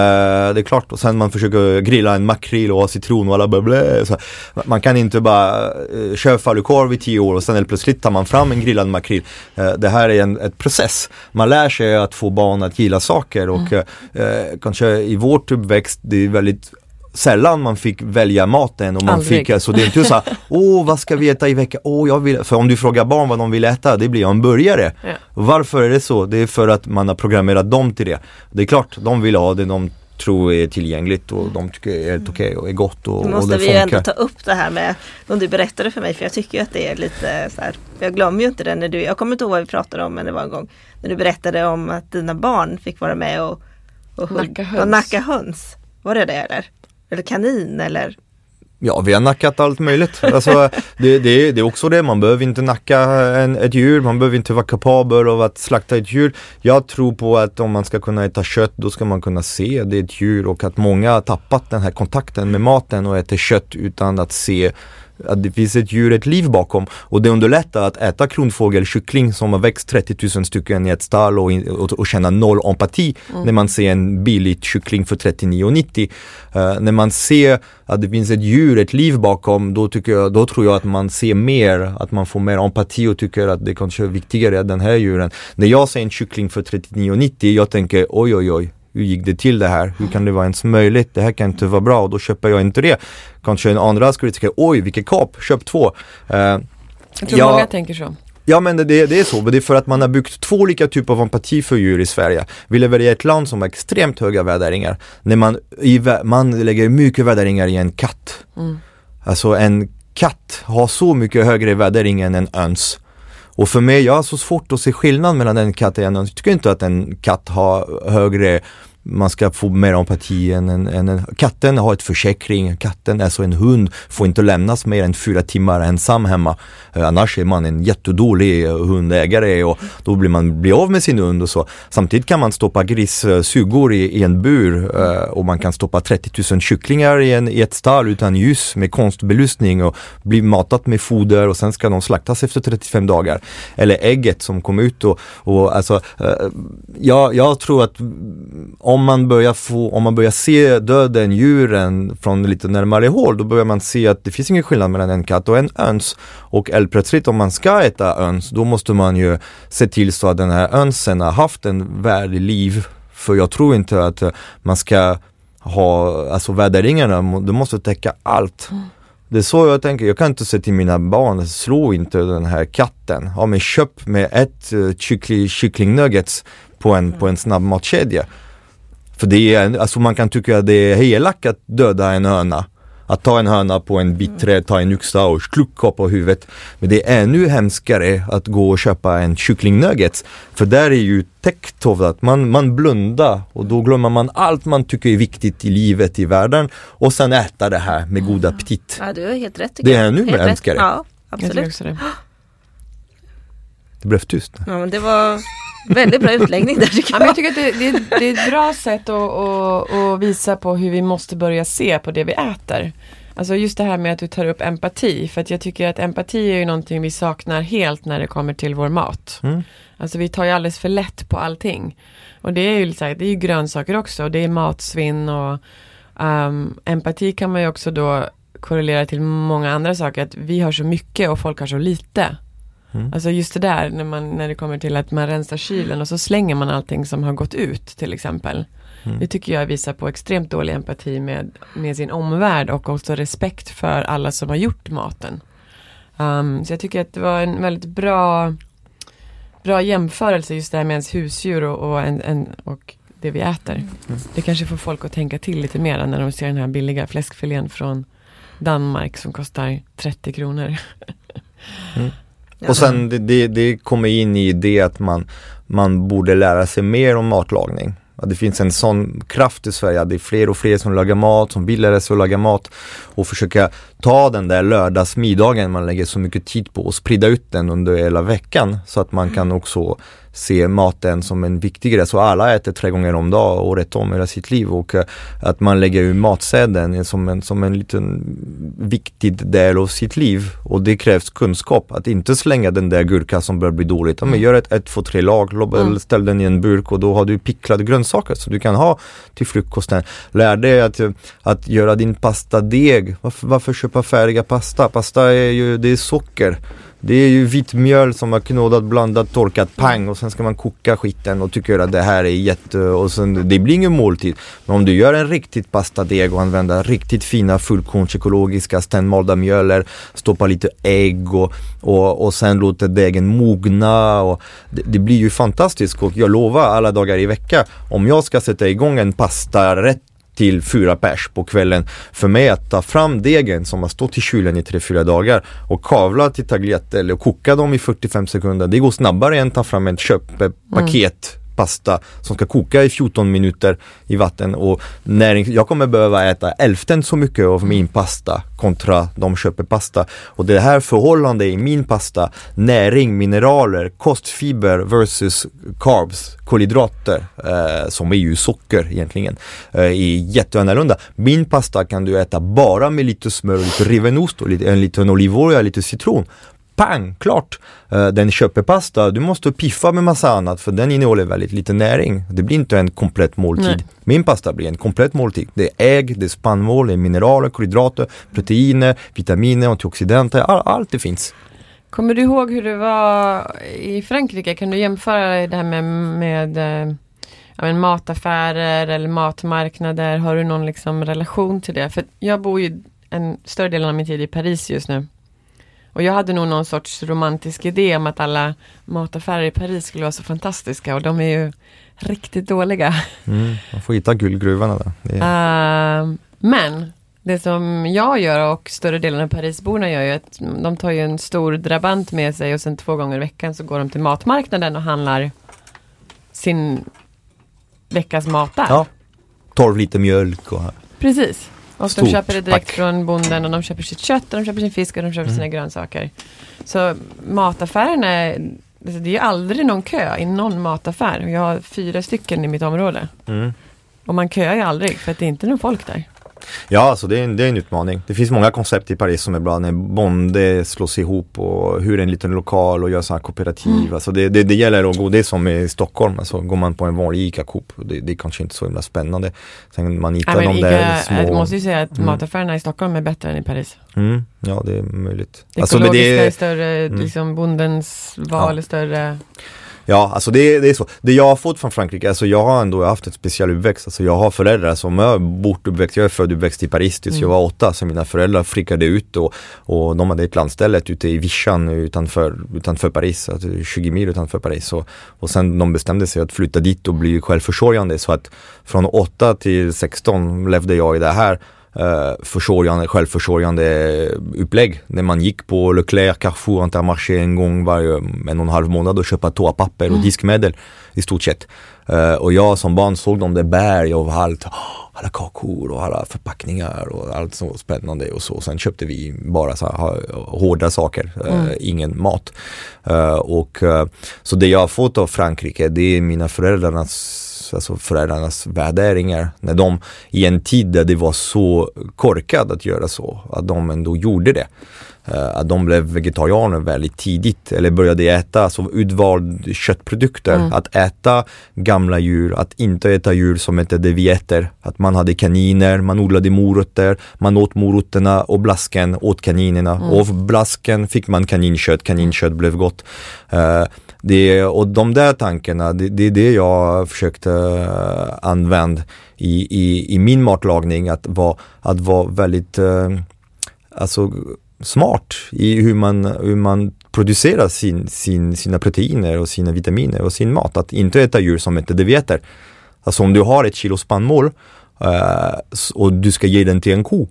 det är klart, och sen man försöker grilla en makrill och ha citron och alla bara blä, så Man kan inte bara eh, köra falukorv i tio år och sen helt plötsligt tar man fram en grillad makrill. Eh, det här är en ett process. Man lär sig att få barn att gilla saker och eh, kanske i vårt uppväxt, det är väldigt sällan man fick välja maten och man Aldrig. fick, alltså det är inte så här, åh vad ska vi äta i veckan? Åh jag vill, för om du frågar barn vad de vill äta, det blir en burgare. Ja. Varför är det så? Det är för att man har programmerat dem till det. Det är klart, de vill ha det de tror är tillgängligt och de tycker är helt okej och är gott och, Nu och måste det vi ju ändå ta upp det här med som du berättade för mig för jag tycker ju att det är lite så här. Jag glömmer ju inte det när du, jag kommer inte ihåg vad vi pratade om men det var en gång när du berättade om att dina barn fick vara med och, och, Nacka höns. och nacka höns. Var det det eller? Eller kanin eller? Ja, vi har nackat allt möjligt. Alltså, det, det, det är också det, man behöver inte nacka en, ett djur, man behöver inte vara kapabel av att slakta ett djur. Jag tror på att om man ska kunna äta kött, då ska man kunna se det är ett djur och att många har tappat den här kontakten med maten och äter kött utan att se att det finns ett djur, ett liv bakom och det underlättar att äta kronfågelkyckling som har växt 30 000 stycken i ett stall och, och, och känna noll empati när man ser en billig kyckling för 39,90. Uh, när man ser att det finns ett djur, ett liv bakom, då, tycker jag, då tror jag att man ser mer, att man får mer empati och tycker att det kanske är viktigare än den här djuren. När jag ser en kyckling för 39,90, jag tänker oj oj oj, hur gick det till det här? Hur kan det vara ens möjligt? Det här kan inte vara bra och då köper jag inte det. Kanske en andra skulle tycka, oj vilket kap, köp två. Eh, Jag tror Ja. många tänker så. Ja men det, det är så, men det är för att man har byggt två olika typer av empati för djur i Sverige. Vi lever i ett land som har extremt höga värderingar. När man, i, man lägger mycket värderingar i en katt. Alltså en katt har så mycket högre värdering än en öns. Och för mig, jag har så svårt att se skillnad mellan en katt och en. Jag tycker inte att en katt har högre man ska få mer empati än en, än en Katten har ett försäkring, katten är så en hund, får inte lämnas mer än fyra timmar ensam hemma. Eh, annars är man en jättedålig hundägare och då blir man blir av med sin hund och så. Samtidigt kan man stoppa grissugor i, i en bur eh, och man kan stoppa 30 000 kycklingar i, en, i ett stall utan ljus med konstbelysning och bli matat med foder och sen ska de slaktas efter 35 dagar. Eller ägget som kom ut och, och alltså, eh, jag, jag tror att om man börjar få, om man börjar se döden, djuren från lite närmare håll, då börjar man se att det finns ingen skillnad mellan en katt och en öns. Och helt plötsligt om man ska äta öns, då måste man ju se till så att den här önsen har haft en värdig liv. För jag tror inte att eh, man ska ha, alltså värderingarna, det måste täcka allt. Det är så jag tänker, jag kan inte säga till mina barn, slå inte den här katten. Ja men köp med ett uh, kyckling, kycklingnuggets på en, på en snabbmatskedja. För det är, alltså man kan tycka att det är elakt att döda en höna. Att ta en höna på en bit trä, ta en yxa och klucka på huvudet. Men det är ännu hemskare att gå och köpa en kycklingnuggets. För där är ju täckt av att man, man blundar och då glömmer man allt man tycker är viktigt i livet, i världen. Och sen äta det här med god aptit. Ja, du har helt rätt Det är ännu Helt rätt. hemskare. Ja, Jag tror absolut. också det. Det blev tyst. Ja, men det var väldigt bra utläggning där tycker Ja, men jag. jag tycker att det, det, det är ett bra sätt att, att, att visa på hur vi måste börja se på det vi äter. Alltså just det här med att du tar upp empati. För att jag tycker att empati är ju någonting vi saknar helt när det kommer till vår mat. Mm. Alltså vi tar ju alldeles för lätt på allting. Och det är ju, så här, det är ju grönsaker också. Det är matsvinn och ehm, empati kan man ju också då korrelera till många andra saker. Att vi har så mycket och folk har så lite. Mm. Alltså just det där när, man, när det kommer till att man rensar kylen och så slänger man allting som har gått ut till exempel. Mm. Det tycker jag visar på extremt dålig empati med, med sin omvärld och också respekt för alla som har gjort maten. Um, så jag tycker att det var en väldigt bra, bra jämförelse just det här med ens husdjur och, och, en, en, och det vi äter. Mm. Det kanske får folk att tänka till lite mer när de ser den här billiga fläskfilén från Danmark som kostar 30 kronor. Och sen det, det, det kommer in i det att man, man borde lära sig mer om matlagning. Att det finns en sån kraft i Sverige, att det är fler och fler som lagar mat, som vill lära sig att laga mat och försöka ta den där lördagsmiddagen man lägger så mycket tid på och sprida ut den under hela veckan så att man kan också se maten som en viktig grej. Så alla äter tre gånger om dagen året om hela sitt liv och eh, att man lägger ur matsedeln som en, som en liten viktig del av sitt liv och det krävs kunskap att inte slänga den där gurka som börjar bli dåligt. Ja, men gör ett, ett, två, tre lag, Mm. ställ den i en burk och då har du picklade grönsaker som du kan ha till frukosten. Lär dig att, att göra din pastadeg. Varför, varför köpa färdiga pasta? Pasta är ju, det är socker. Det är ju vitt mjöl som har knådat, blandat, torkat, pang och sen ska man koka skiten och tycker att det här är jätte och sen, det blir ingen måltid. Men om du gör en riktigt pastadeg och använder riktigt fina fullkorns ekologiska stenmalda mjöler, stoppa lite ägg och, och, och sen låter degen mogna och det, det blir ju fantastiskt och jag lovar alla dagar i veckan, om jag ska sätta igång en pastarätt till fyra pers på kvällen. För mig att ta fram degen som har stått i kylen i tre fyra dagar och kavla till tagliatelle och koka dem i 45 sekunder. Det går snabbare än att ta fram ett köppaket mm pasta som ska koka i 14 minuter i vatten och näring, jag kommer behöva äta hälften så mycket av min pasta kontra de köper pasta. Och det här förhållandet i min pasta, näring, mineraler, kostfiber versus carbs, kolhydrater, eh, som är ju socker egentligen, eh, är jätteannorlunda. Min pasta kan du äta bara med lite smör, lite riven ost och lite, en liten olivolja, lite citron pang, klart. Uh, den köper du måste piffa med massa annat för den innehåller väldigt lite näring. Det blir inte en komplett måltid. Nej. Min pasta blir en komplett måltid. Det är ägg, det är spannmål, det är mineraler, kolhydrater, proteiner, vitaminer, antioxidanter, all, allt det finns. Kommer du ihåg hur det var i Frankrike? Kan du jämföra det här med, med eh, men, mataffärer eller matmarknader? Har du någon liksom relation till det? För jag bor ju en större del av min tid i Paris just nu. Och jag hade nog någon sorts romantisk idé om att alla mataffärer i Paris skulle vara så fantastiska och de är ju riktigt dåliga. Mm, man får hitta guldgruvorna där. Är... Uh, men det som jag gör och större delen av Parisborna gör ju att de tar ju en stor drabant med sig och sen två gånger i veckan så går de till matmarknaden och handlar sin veckas mat där. Ja, 12 liter mjölk och Precis. Och Stort de köper det direkt pack. från bonden och de köper sitt kött och de köper sin fisk och de köper mm. sina grönsaker. Så mataffärerna, alltså det är aldrig någon kö i någon mataffär. Jag har fyra stycken i mitt område. Mm. Och man köar ju aldrig för att det är inte någon folk där. Ja, alltså det är, en, det är en utmaning. Det finns många koncept i Paris som är bra när bonde slås ihop och hur en liten lokal och gör sådana kooperativ. Mm. Alltså det, det, det, gäller att gå, det är som i Stockholm, alltså går man på en vanlig ICA-Coop, det, det är kanske inte så himla spännande. Sen man hittar ja, de där små... Jag måste ju säga att mm. mataffärerna i Stockholm är bättre än i Paris. Mm. Ja, det är möjligt. Det ekologiska alltså, det, är större, mm. liksom bondens val ja. är större. Ja, alltså det, det är så. Det jag har fått från Frankrike, alltså jag har ändå haft ett speciell uppväxt. Alltså jag har föräldrar som har bott uppväxt, jag är född uppväxt i Paris tills mm. jag var åtta. Så mina föräldrar flyttade ut och, och de hade ett landställe ute i Vichan utanför, utanför Paris, alltså 20 mil utanför Paris. Och, och sen de bestämde sig att flytta dit och bli självförsörjande. Så att från 8 till 16 levde jag i det här eh, försörjande, självförsörjande upplägg. När man gick på Leclerc, Carrefour, Intermarché en gång varje en och en halv månad och köpa toapapper och mm. diskmedel i stort sett. Uh, och jag som barn såg de där berg av allt, alla kakor och alla förpackningar och allt så spännande och så. Sen köpte vi bara så här, hårda saker, uh, mm. ingen mat. Uh, och så det jag har fått av Frankrike, det är mina föräldrarnas alltså föräldrarnas värderingar. När de i en tid där det var så korkat att göra så, att de ändå gjorde det. Uh, att de blev vegetarianer väldigt tidigt eller började äta alltså utvald köttprodukter. Mm. Att äta gamla djur, att inte äta djur som inte det vi äter. Att man hade kaniner, man odlade morötter, man åt morötterna och blasken åt kaninerna. Mm. Och blasken fick man kaninkött, kaninkött blev gott. Uh, det, och de där tankarna, det, det är det jag försökte uh, använda i, i, i min matlagning. Att vara, att vara väldigt uh, alltså, smart i hur man, hur man producerar sin, sin, sina proteiner och sina vitaminer och sin mat. Att inte äta djur som inte det äter. Alltså om du har ett kilo spannmål eh, och du ska ge den till en ko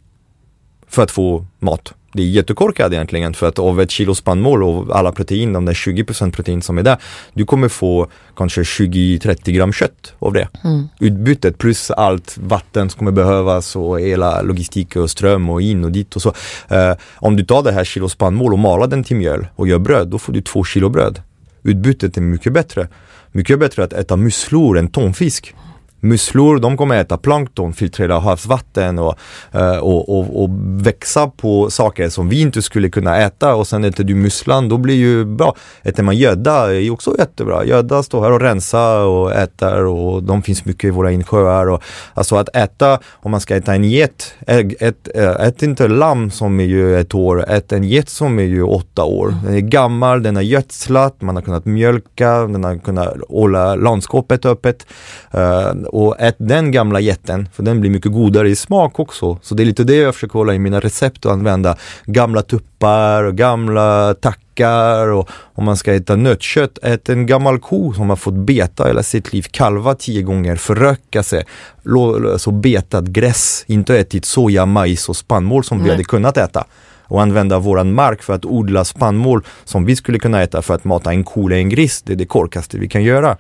för att få mat det är jättekorkat egentligen för att av ett kilo spannmål och alla protein, de där 20% protein som är där, du kommer få kanske 20-30 gram kött av det. Mm. Utbytet plus allt vatten som kommer behövas och hela logistik och ström och in och dit och så. Uh, om du tar det här kilo spannmål och malar den till mjöl och gör bröd, då får du två kilo bröd. Utbytet är mycket bättre. Mycket bättre att äta musslor än tonfisk musslor, de kommer äta plankton, filtrera havsvatten och, eh, och, och, och, växa på saker som vi inte skulle kunna äta och sen äter du musslan, då blir ju bra. Äter man gödda är också jättebra. Gödda står här och rensar och äter och de finns mycket i våra insjöar. Och, alltså att äta, om man ska äta en get, ät, ät, ät inte lamm som är ju ett år, ät en get som är ju åtta år. Den är gammal, den har gödslat, man har kunnat mjölka, den har kunnat hålla landskapet öppet. Och ät den gamla jätten, för den blir mycket godare i smak också. Så det är lite det jag försöker hålla i mina recept och använda. Gamla tuppar, och gamla tackar och om man ska äta nötkött, ät en gammal ko som har fått beta hela sitt liv, kalva tio gånger, föröka sig, alltså betat gräs, inte ätit soja, majs och spannmål som Nej. vi hade kunnat äta och använda våran mark för att odla spannmål som vi skulle kunna äta för att mata en ko eller en gris. Det är det korkaste vi kan göra.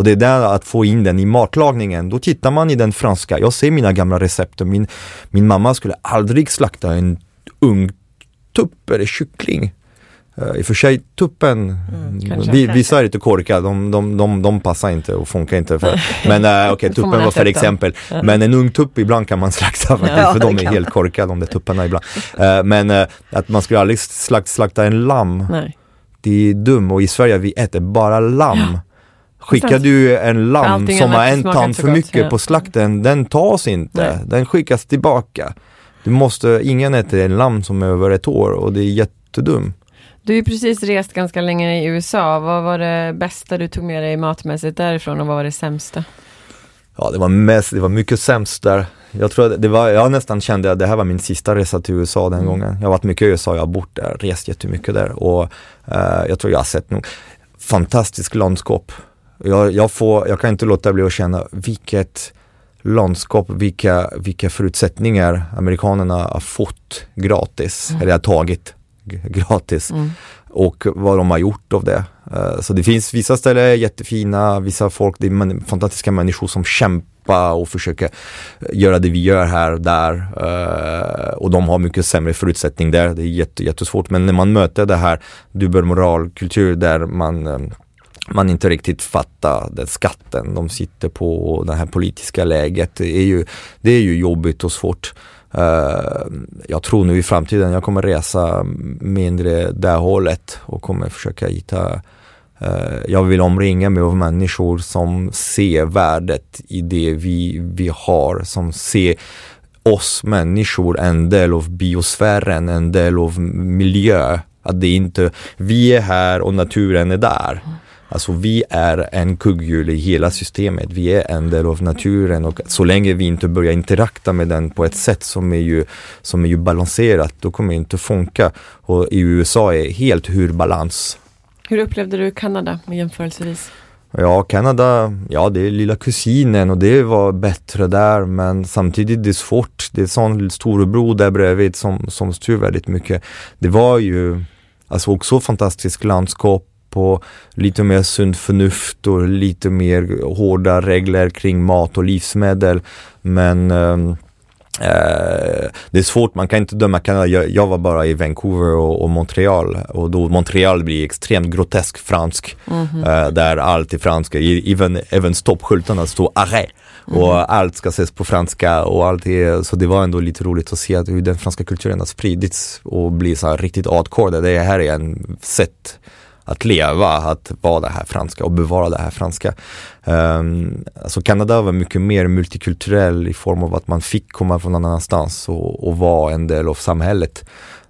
Och det är där att få in den i matlagningen. Då tittar man i den franska. Jag ser mina gamla recept. Min, min mamma skulle aldrig slakta en ung tupp eller kyckling. Uh, I och för sig tuppen, vi, kanske. vissa är lite korkade, de, de, de, de passar inte och funkar inte. För, men uh, okej, man tuppen var för exempel. Men en ung tupp ibland kan man slakta faktiskt, Ja, för de är helt korkade de där tupparna ibland. Uh, men uh, att man skulle aldrig slakt, slakta en lamm, Nej. det är dumt och i Sverige vi äter bara lamm. Skickar du en lamm som har en tand för så gott, mycket ja. på slakten, den tas inte. Nej. Den skickas tillbaka. Du måste, ingen äter en lamm som är över ett år och det är jättedum. Du har ju precis rest ganska länge i USA. Vad var det bästa du tog med dig matmässigt därifrån och vad var det sämsta? Ja, det var mest, det var mycket sämst där. Jag tror att det var, jag nästan kände att det här var min sista resa till USA den gången. Jag har varit mycket i USA, jag har bott där, rest jättemycket där och eh, jag tror jag har sett nog fantastiskt landskap. Jag, jag, får, jag kan inte låta bli att känna vilket landskap, vilka, vilka förutsättningar amerikanerna har fått gratis, eller har tagit gratis och vad de har gjort av det. Eh, Så det finns vissa ställen jättefina, vissa folk, det är fantastiska människor som kämpar och försöker göra det vi gör här och där. Eh, Och de har mycket sämre förutsättning där, det är jätte, jättesvårt. Men när man möter det här dubbelmoralkultur där man eh, man inte riktigt fattar den skatten de sitter på och det här politiska läget. Det är ju, det är ju jobbigt och svårt. Eh, jag tror nu i framtiden jag kommer resa mindre det hållet och kommer försöka hitta eh, jag vill omringa mig av människor som ser värdet i det vi, vi har, som ser oss människor en del av biosfären, en del av miljö. Att det inte, vi är här och naturen är där. Alltså vi är en kugghjul i hela systemet. Vi är en del av naturen och så länge vi inte börjar interakta med den på ett sätt som är ju, som är ju balanserat, då kommer det inte funka. Och i USA är helt ur balans. Hur upplevde du Kanada med jämförelsevis? Ja, Kanada, ja det är lilla kusinen och det var bättre där men samtidigt det är svårt. Det är sån storebror där bredvid som, som styr väldigt mycket. Det var ju alltså också fantastiskt landskap och lite mer sunt förnuft och lite mer hårda regler kring mat och livsmedel. Men ehm, Eh, det är svårt, man kan inte döma Kanada. Jag, jag var bara i Vancouver och, och Montreal och då Montreal blir extremt grotesk fransk. eh, där allt är franska, även, även stoppskyltarna står arrêt. Och allt ska ses på franska och allt är, så det var ändå lite roligt att se att hur den franska kulturen har spridits och blir så riktigt hardcore. Det här är en sätt att leva, att vara det här franska och bevara det här franska. Um, alltså Kanada var mycket mer multikulturell i form av att man fick komma från någon annanstans och, och vara en del av samhället.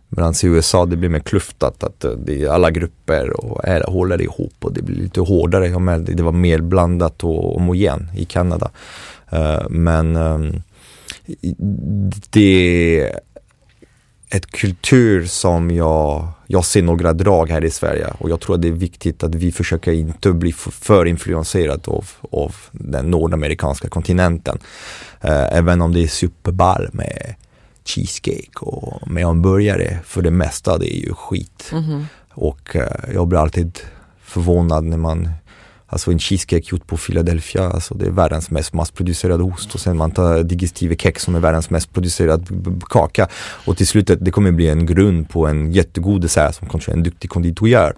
Medan i USA det blir mer kluftat, att eh, det är alla grupper och är, håller ihop och det blir lite hårdare. Med, det var mer blandat och homogen i Kanada. Uh, men um, det ett kultur som jag, jag ser några drag här i Sverige och jag tror att det är viktigt att vi försöker inte bli för, för influenserad av, av den nordamerikanska kontinenten. Eh, även om det är superball med cheesecake och med hamburgare, för det mesta det är ju skit. Och eh, jag blir alltid förvånad när man Alltså en cheesecake gjord på Philadelphia, alltså det är världens mest massproducerade ost och sen man tar digestive kex som är världens mest producerade kaka och till slutet det kommer bli en grund på en jättegod dessert som kanske en duktig konditor gör.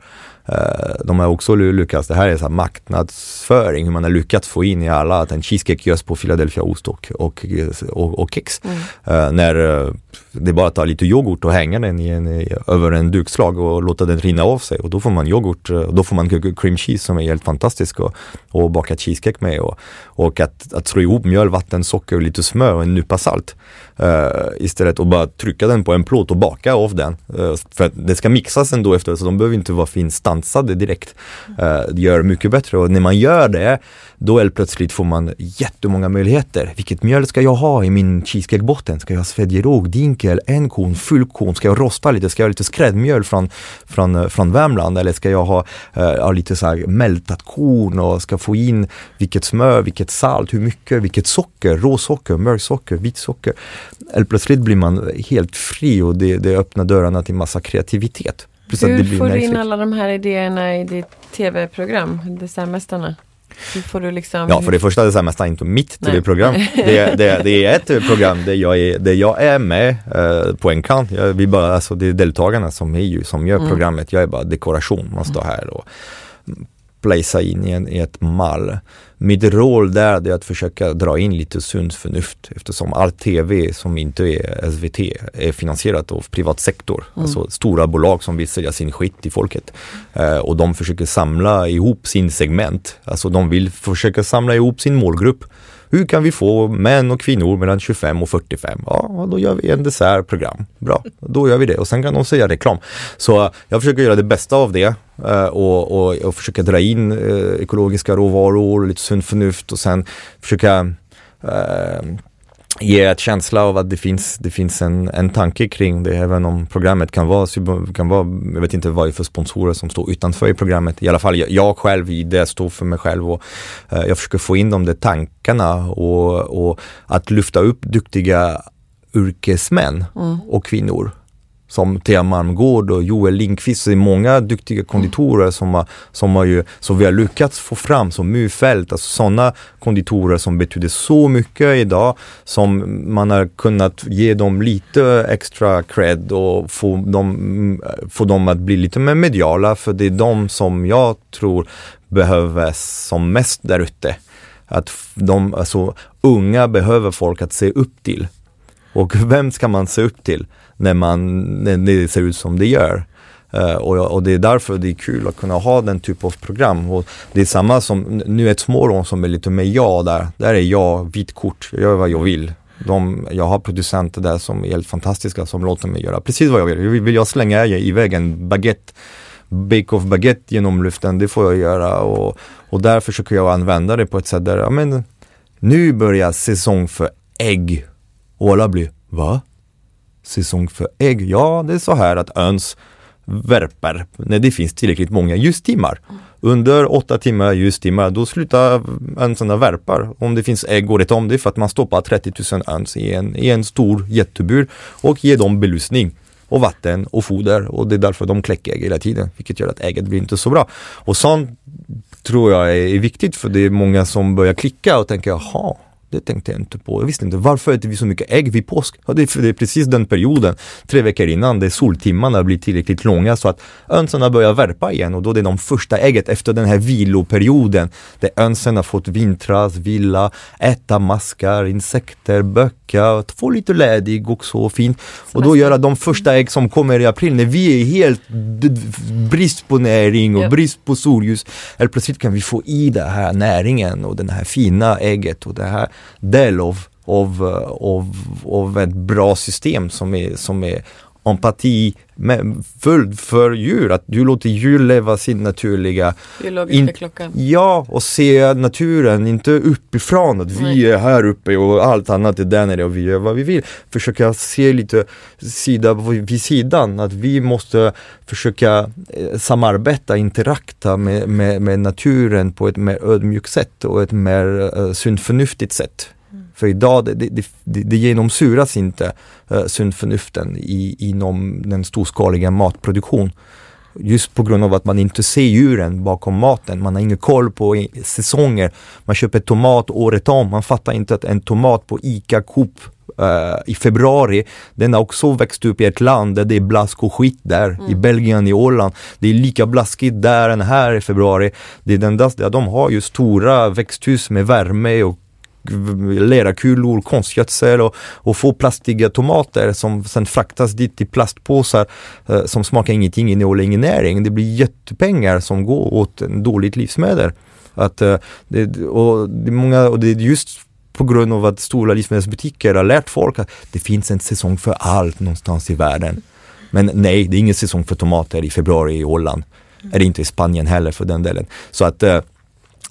Eh, de har också ly- lyckats, det här är så här marknadsföring, hur man har lyckats få in i alla att en cheesecake görs på Philadelphia ost och, och, och, och kex. Eh, när eh, det bara att ta lite yoghurt och hänga den i en, i, över en dukslag och låta den rinna av sig. Och då får man yoghurt, eh, då får man cream cheese som är helt fantastisk och, och baka cheesecake med. Och, och att, att slå ihop mjöl, vatten, socker och lite smör och en nypa salt eh, istället. Och bara trycka den på en plåt och baka av den. Eh, för det ska mixas ändå efter så de behöver inte vara sansade direkt. Uh, det gör mycket bättre och när man gör det då helt plötsligt får man jättemånga möjligheter. Vilket mjöl ska jag ha i min cheesecakebotten? Ska jag ha svedjeråg, dinkel, en enkorn, fullkorn? Ska jag rosta lite? Ska jag ha lite skräddmjöl från, från, eh, från Värmland? Eller ska jag ha, uh, lite så här mältat korn och ska få in vilket smör, vilket salt, hur mycket, vilket socker, råsocker, mörksocker, vitsocker. Helt plötsligt blir man helt fri och det, det öppnar dörrarna till massa kreativitet. Plus Hur får du in alla de här idéerna i ditt tv-program, du liksom... Ja, för det första är här nästan inte mitt tv-program. Det, det, det är ett program där jag är, där jag är med eh, på en kant. Jag, vi bara, alltså, det är deltagarna som, är ju, som gör programmet. Jag är bara dekoration. Man står här och placea in i, en, i ett mall. Mitt roll där är att försöka dra in lite sunt förnuft eftersom all tv som inte är SVT är finansierat av privat sektor. Alltså stora bolag som vill sälja sin skit till folket. Eh, och de försöker samla ihop sin segment. Alltså de vill försöka samla ihop sin målgrupp. Hur kan vi få män och kvinnor mellan 25 och 45? Ja, då gör vi en dessertprogram. Bra, då gör vi det och sen kan de säga reklam. Så jag försöker göra det bästa av det eh, och, och, och försöka dra in eh, ekologiska råvaror, lite sunt förnuft och sen försöka eh, ge ett känsla av att det finns, det finns en, en tanke kring det även om programmet kan vara, kan vara, jag vet inte vad det är för sponsorer som står utanför i programmet. I alla fall jag, jag själv det står för mig själv och eh, jag försöker få in de där tankarna och, och att lyfta upp duktiga yrkesmän och kvinnor som Thea Malmgård och Joel Lindqvist. Det är många duktiga konditorer som, har, som, har ju, som vi har lyckats få fram som Mufält, alltså sådana konditorer som betyder så mycket idag som man har kunnat ge dem lite extra cred och få dem, få dem att bli lite mer mediala för det är de som jag tror behövs som mest där ute. Att de, alltså unga behöver folk att se upp till. Och vem ska man se upp till när, man, när det ser ut som det gör? Uh, och, och det är därför det är kul att kunna ha den typen av program. Och det är samma som, nu ett smårån som är lite mer jag där. Där är jag vitt kort, jag gör vad jag vill. De, jag har producenter där som är helt fantastiska som låter mig göra precis vad jag vill. Vill vill jag slänga iväg en baguette bake-off baguette genom luften, det får jag göra och, och där försöker jag använda det på ett sätt där, ja men nu börjar säsong för ägg och alla blir, va? Säsong för ägg? Ja, det är så här att öns värper när det finns tillräckligt många ljustimmar. Under åtta timmar ljustimmar, då slutar önsarna värpar. Om det finns ägg året om, det är för att man stoppar 30 000 öns i en, i en stor jättebur och ger dem belysning och vatten och foder och det är därför de kläcker ägg hela tiden, vilket gör att ägget blir inte så bra. Och sånt tror jag är viktigt för det är många som börjar klicka och tänker jaha, det tänkte jag inte på. Jag visste inte, varför äter vi så mycket ägg vid påsk? Ja, det, är, det är precis den perioden, tre veckor innan, där soltimmarna blir tillräckligt långa så att önsarna börjar värpa igen och då är det de första ägget efter den här viloperioden där önsen har fått vintras, vila, äta maskar, insekter, böcka, få lite ledig också fint. Och då göra de första ägg som kommer i april när vi är helt brist på näring och brist på solljus. Eller plötsligt kan vi få i den här näringen och den här fina ägget och det här del av, av, av, av ett bra system som är, som är empati med, full för djur, att du låter djur leva sin naturliga Biologiska In- klockan. Ja, och se naturen, inte uppifrån att vi Nej. är här uppe och allt annat är där nere och vi gör vad vi vill. Försöka se lite sida vid sidan, att vi måste försöka eh, samarbeta, interakta med, med, med naturen på ett mer ödmjukt sätt och ett mer uh, sunt förnuftigt sätt. För idag, det, det, det, det genomsyras inte uh, sunt förnuften i, inom den storskaliga matproduktion. Just på grund av att man inte ser djuren bakom maten. Man har ingen koll på säsonger. Man köper tomat året om. Man fattar inte att en tomat på ICA Coop eh, i februari, den har också växt upp i ett land där det är blask och skit där. I Belgien, i Åland. Det är lika blaskigt där än här i februari. Det är den där, de har ju stora växthus med värme och lerakulor, konstgödsel och, och få plastiga tomater som sen fraktas dit i plastpåsar eh, som smakar ingenting, innehåller ingen näring. Det blir jättepengar som går åt en dåligt livsmedel. Att, eh, det, och, det är många, och det är just på grund av att stora livsmedelsbutiker har lärt folk att det finns en säsong för allt någonstans i världen. Men nej, det är ingen säsong för tomater i februari i Holland. Eller inte i Spanien heller för den delen. Så att eh,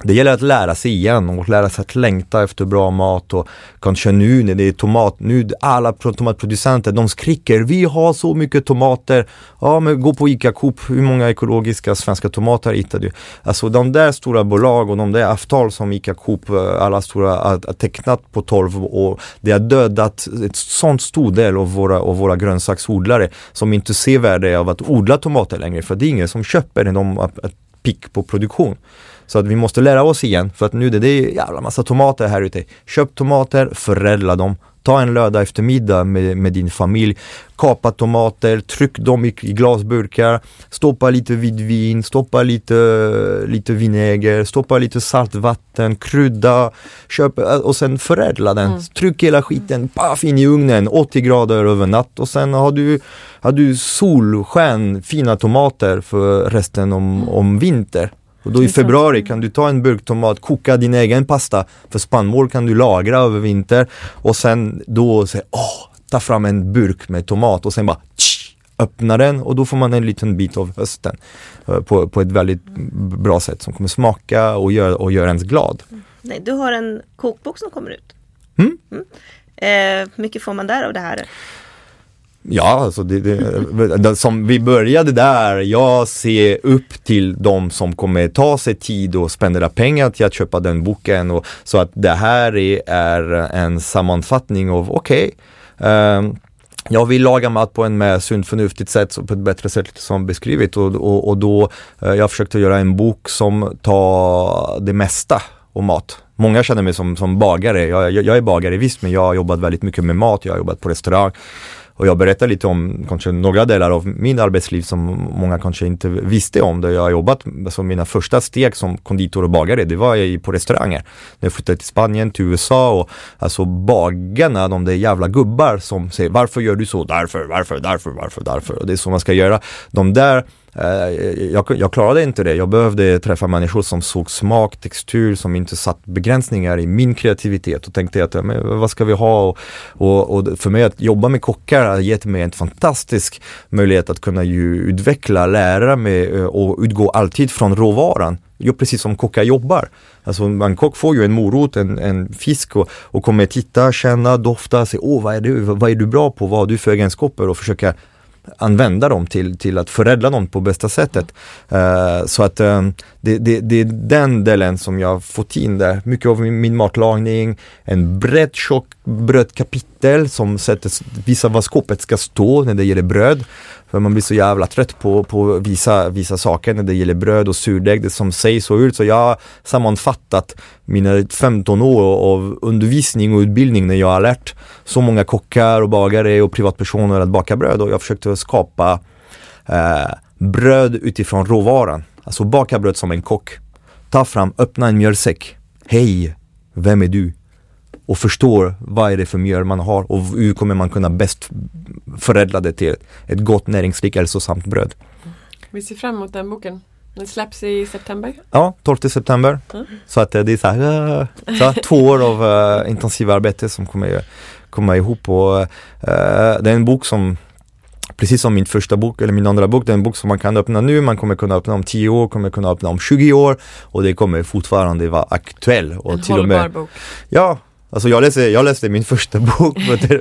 det gäller att lära sig igen och lära sig att längta efter bra mat och kanske nu när det är tomat, nu alla tomatproducenter de skriker vi har så mycket tomater. Ja men gå på ICA Coop, hur många ekologiska svenska tomater hittar du? Alltså de där stora bolag och de där avtal som ICA Coop, eh, alla stora eh, har tecknat på 12 år. Det har dödat ett sånt stor del av våra, av våra grönsaksodlare som inte ser värde av att odla tomater längre för det är ingen som köper när de pick på produktion. Så att vi måste lära oss igen för att nu det, det är jävla massa tomater här ute. Köp tomater, förädla dem. Ta en lördag eftermiddag med, med din familj, kapa tomater, tryck dem i, i glasburkar, stoppa lite vin, stoppa lite, lite vinäger, stoppa lite saltvatten, krydda, köp och sen förädla den. Mm. Tryck hela skiten, paff in i ugnen, 80 grader över natt och sen har du, har du solsken, fina tomater för resten om, om vinter. Och då i februari kan du ta en burk tomat, koka din egen pasta. För spannmål kan du lagra över vinter. Och sen då säga, åh, ta fram en burk med tomat och sen bara tsch, öppna den och då får man en liten bit av hösten. Eh, på, på ett väldigt bra sätt som kommer smaka och göra och gör ens glad. Nej, du har en kokbok som kommer ut. Mm. Mm. Eh, mycket får man där av det här? Ja, alltså det, det, det, som vi började där, jag ser upp till de som kommer ta sig tid och spendera pengar till att köpa den boken. Och, så att det här är, är en sammanfattning av, okej, okay, um, jag vill laga mat på en mer sunt förnuftigt sätt, på ett bättre sätt som beskrivit och, och, och då eh, jag försökte göra en bok som tar det mesta om mat. Många känner mig som, som bagare, jag, jag, jag är bagare visst men jag har jobbat väldigt mycket med mat, jag har jobbat på restaurang och jag berättar lite om kanske några delar av min arbetsliv som många kanske inte visste om. Där jag har jobbat, alltså mina första steg som konditor och bagare, det var på restauranger. När jag flyttade till Spanien, till USA och alltså bagarna, de där jävla gubbar som säger varför gör du så? Därför, varför, därför, varför, därför. Och det är så man ska göra. De där Eh, jag, jag, klarade inte det. Jag behövde träffa människor som såg smak, textur, som inte satt begränsningar i min kreativitet och tänkte att men, vad ska vi ha? Och, och, och, för mig att jobba med kockar har gett mig en fantastisk möjlighet att kunna ju utveckla, lära mig eh, och utgå alltid från råvaran. Jo, precis som kockar jobbar. Alltså en kock får ju en morot, en, en fisk och, och kommer titta, känna, dofta, se åh vad är, du, vad är du bra på, vad har du för egenskaper och försöka använda dem till, till att förädla dem på bästa sättet. Uh, så att um, det, det, det, är den delen som jag fått in där. Mycket av min, min matlagning, en brett tjock brödkapitel som sätter, visar vad skåpet ska stå när det gäller bröd. För man blir så jävla trött på, på vissa, vissa saker när det gäller bröd och surdeg, det som sägs och ut. Så jag har sammanfattat mina 15 år av undervisning och utbildning när jag har lärt så många kockar och bagare och privatpersoner att baka bröd och jag försökte skapa eh, bröd utifrån råvaran. Alltså baka bröd som en kock. Ta fram, öppna en mjölsäck. Hej, vem är du? och förstår vad är det för mjöl man har och hur kommer man kunna bäst förädla det till ett gott näringsrikt hälsosamt bröd. Vi ser fram emot den boken. Den släpps i september? Ja, 12 september. Mm. Så att det är så här, så här två år av uh, intensivt arbete som kommer komma ihop och uh, det är en bok som Precis som min första bok eller min andra bok, det är en bok som man kan öppna nu, man kommer kunna öppna om 10 år, kommer kunna öppna om 20 år och det kommer fortfarande vara aktuell. Och en till hållbar och med, bok. Ja, Alltså jag läste, jag läste min första bok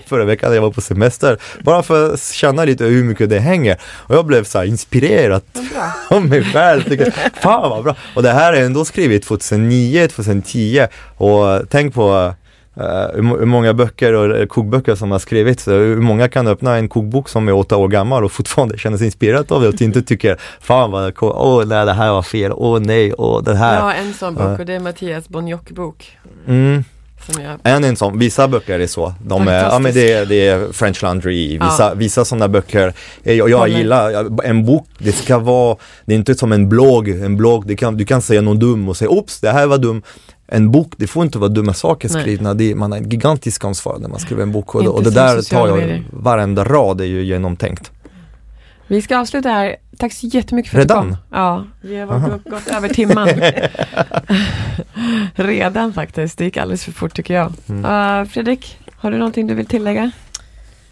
förra veckan när jag var på semester. Bara för att känna lite hur mycket det hänger. Och jag blev så inspirerad av mig själv. Tycker, Fan vad bra! Och det här är ändå skrivet 2009, 2010. Och tänk på Uh, hur många böcker och kokböcker som har skrivits. Hur många kan öppna en kokbok som är åtta år gammal och fortfarande känna sig inspirerad av det och inte tycker Fan vad åh oh, nej det här var fel, åh oh, nej, åh oh, det här. Jag har en sån bok och det är Mattias Bonjock bok. Mm. En, en sån, vissa böcker är så. De är, ja men det, det är French Laundry, vissa, ja. vissa sådana böcker. Jag, jag gillar, en bok, det ska vara, det är inte som en blogg, en blogg, det kan, du kan säga något dum och säga oops, det här var dum. En bok, det får inte vara dumma saker skrivna, det, man har ett gigantiskt ansvar när man skriver en bok och, och det där tar jag, medier. varenda rad är ju genomtänkt. Vi ska avsluta här. Tack så jättemycket för Redan? att du kom. Ja, vi har gått, över timman. Redan faktiskt, det gick alldeles för fort tycker jag. Mm. Uh, Fredrik, har du någonting du vill tillägga?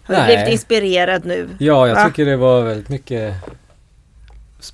Har du blivit inspirerad nu? Ja, jag Va? tycker det var väldigt mycket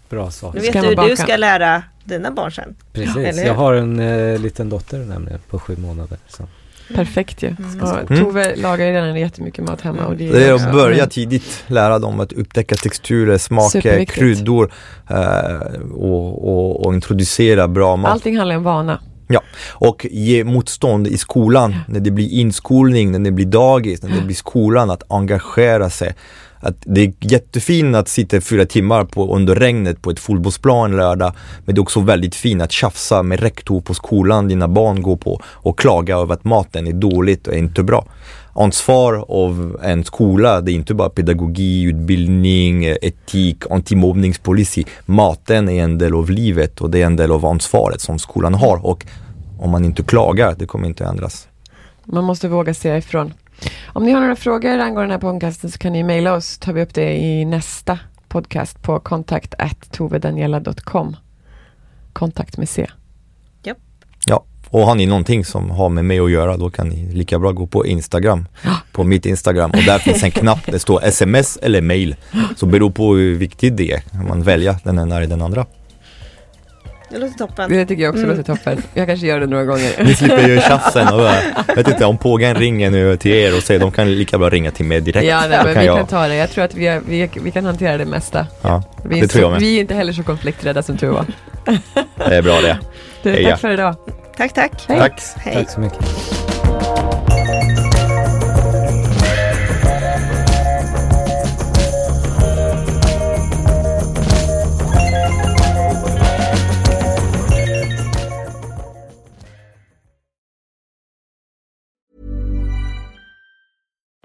bra saker. Nu vet du hur du ska lära dina barn sen. Precis, jag har en eh, liten dotter nämligen på sju månader. Så. Perfekt ju. Mm. Och Tove lagar ju redan jättemycket mat hemma. Och det, det är att börja tidigt, lära dem att upptäcka texturer, smaker, kryddor eh, och, och, och, introducera bra mat. Allting handlar om vana. Ja, och ge motstånd i skolan, ja. när det blir inskolning, när det blir dagis, när det blir skolan, att engagera sig. Att det är jättefint att sitta fyra timmar på, under regnet på ett fotbollsplan lördag. Men det är också väldigt fint att tjafsa med rektor på skolan dina barn går på och klaga över att maten är dåligt och inte bra. Ansvar av en skola, det är inte bara pedagogik, utbildning, etik, antimobbningspolicy. Maten är en del av livet och det är en del av ansvaret som skolan har och om man inte klagar, det kommer inte ändras. Man måste våga säga ifrån. Om ni har några frågor angående den här podcasten så kan ni mejla oss. tar vi upp det i nästa podcast på kontakt tovedaniela.com. Kontakt med C. Ja, och har ni någonting som har med mig att göra då kan ni lika bra gå på Instagram. På mitt Instagram och där finns en knapp, det står sms eller mail. Så beror på hur viktigt det är, kan man välja den ena eller den andra. Det låter toppen. Det tycker jag också Mm. låter toppen. Jag kanske gör det några gånger. Ni slipper ju tjafsen och jag vet inte om pågen ringer nu till er och säger de kan lika bra ringa till mig direkt. Ja, nej, men kan vi jag, kan ta det. Jag tror att vi, är, vi, vi kan hantera det mesta. ja, Vi är, det tror jag med. vi är inte heller så konflikträdda som tur var. Det är bra det. Du, tack för idag. Tack, tack. Hej. Tack. Hej. Tack så mycket.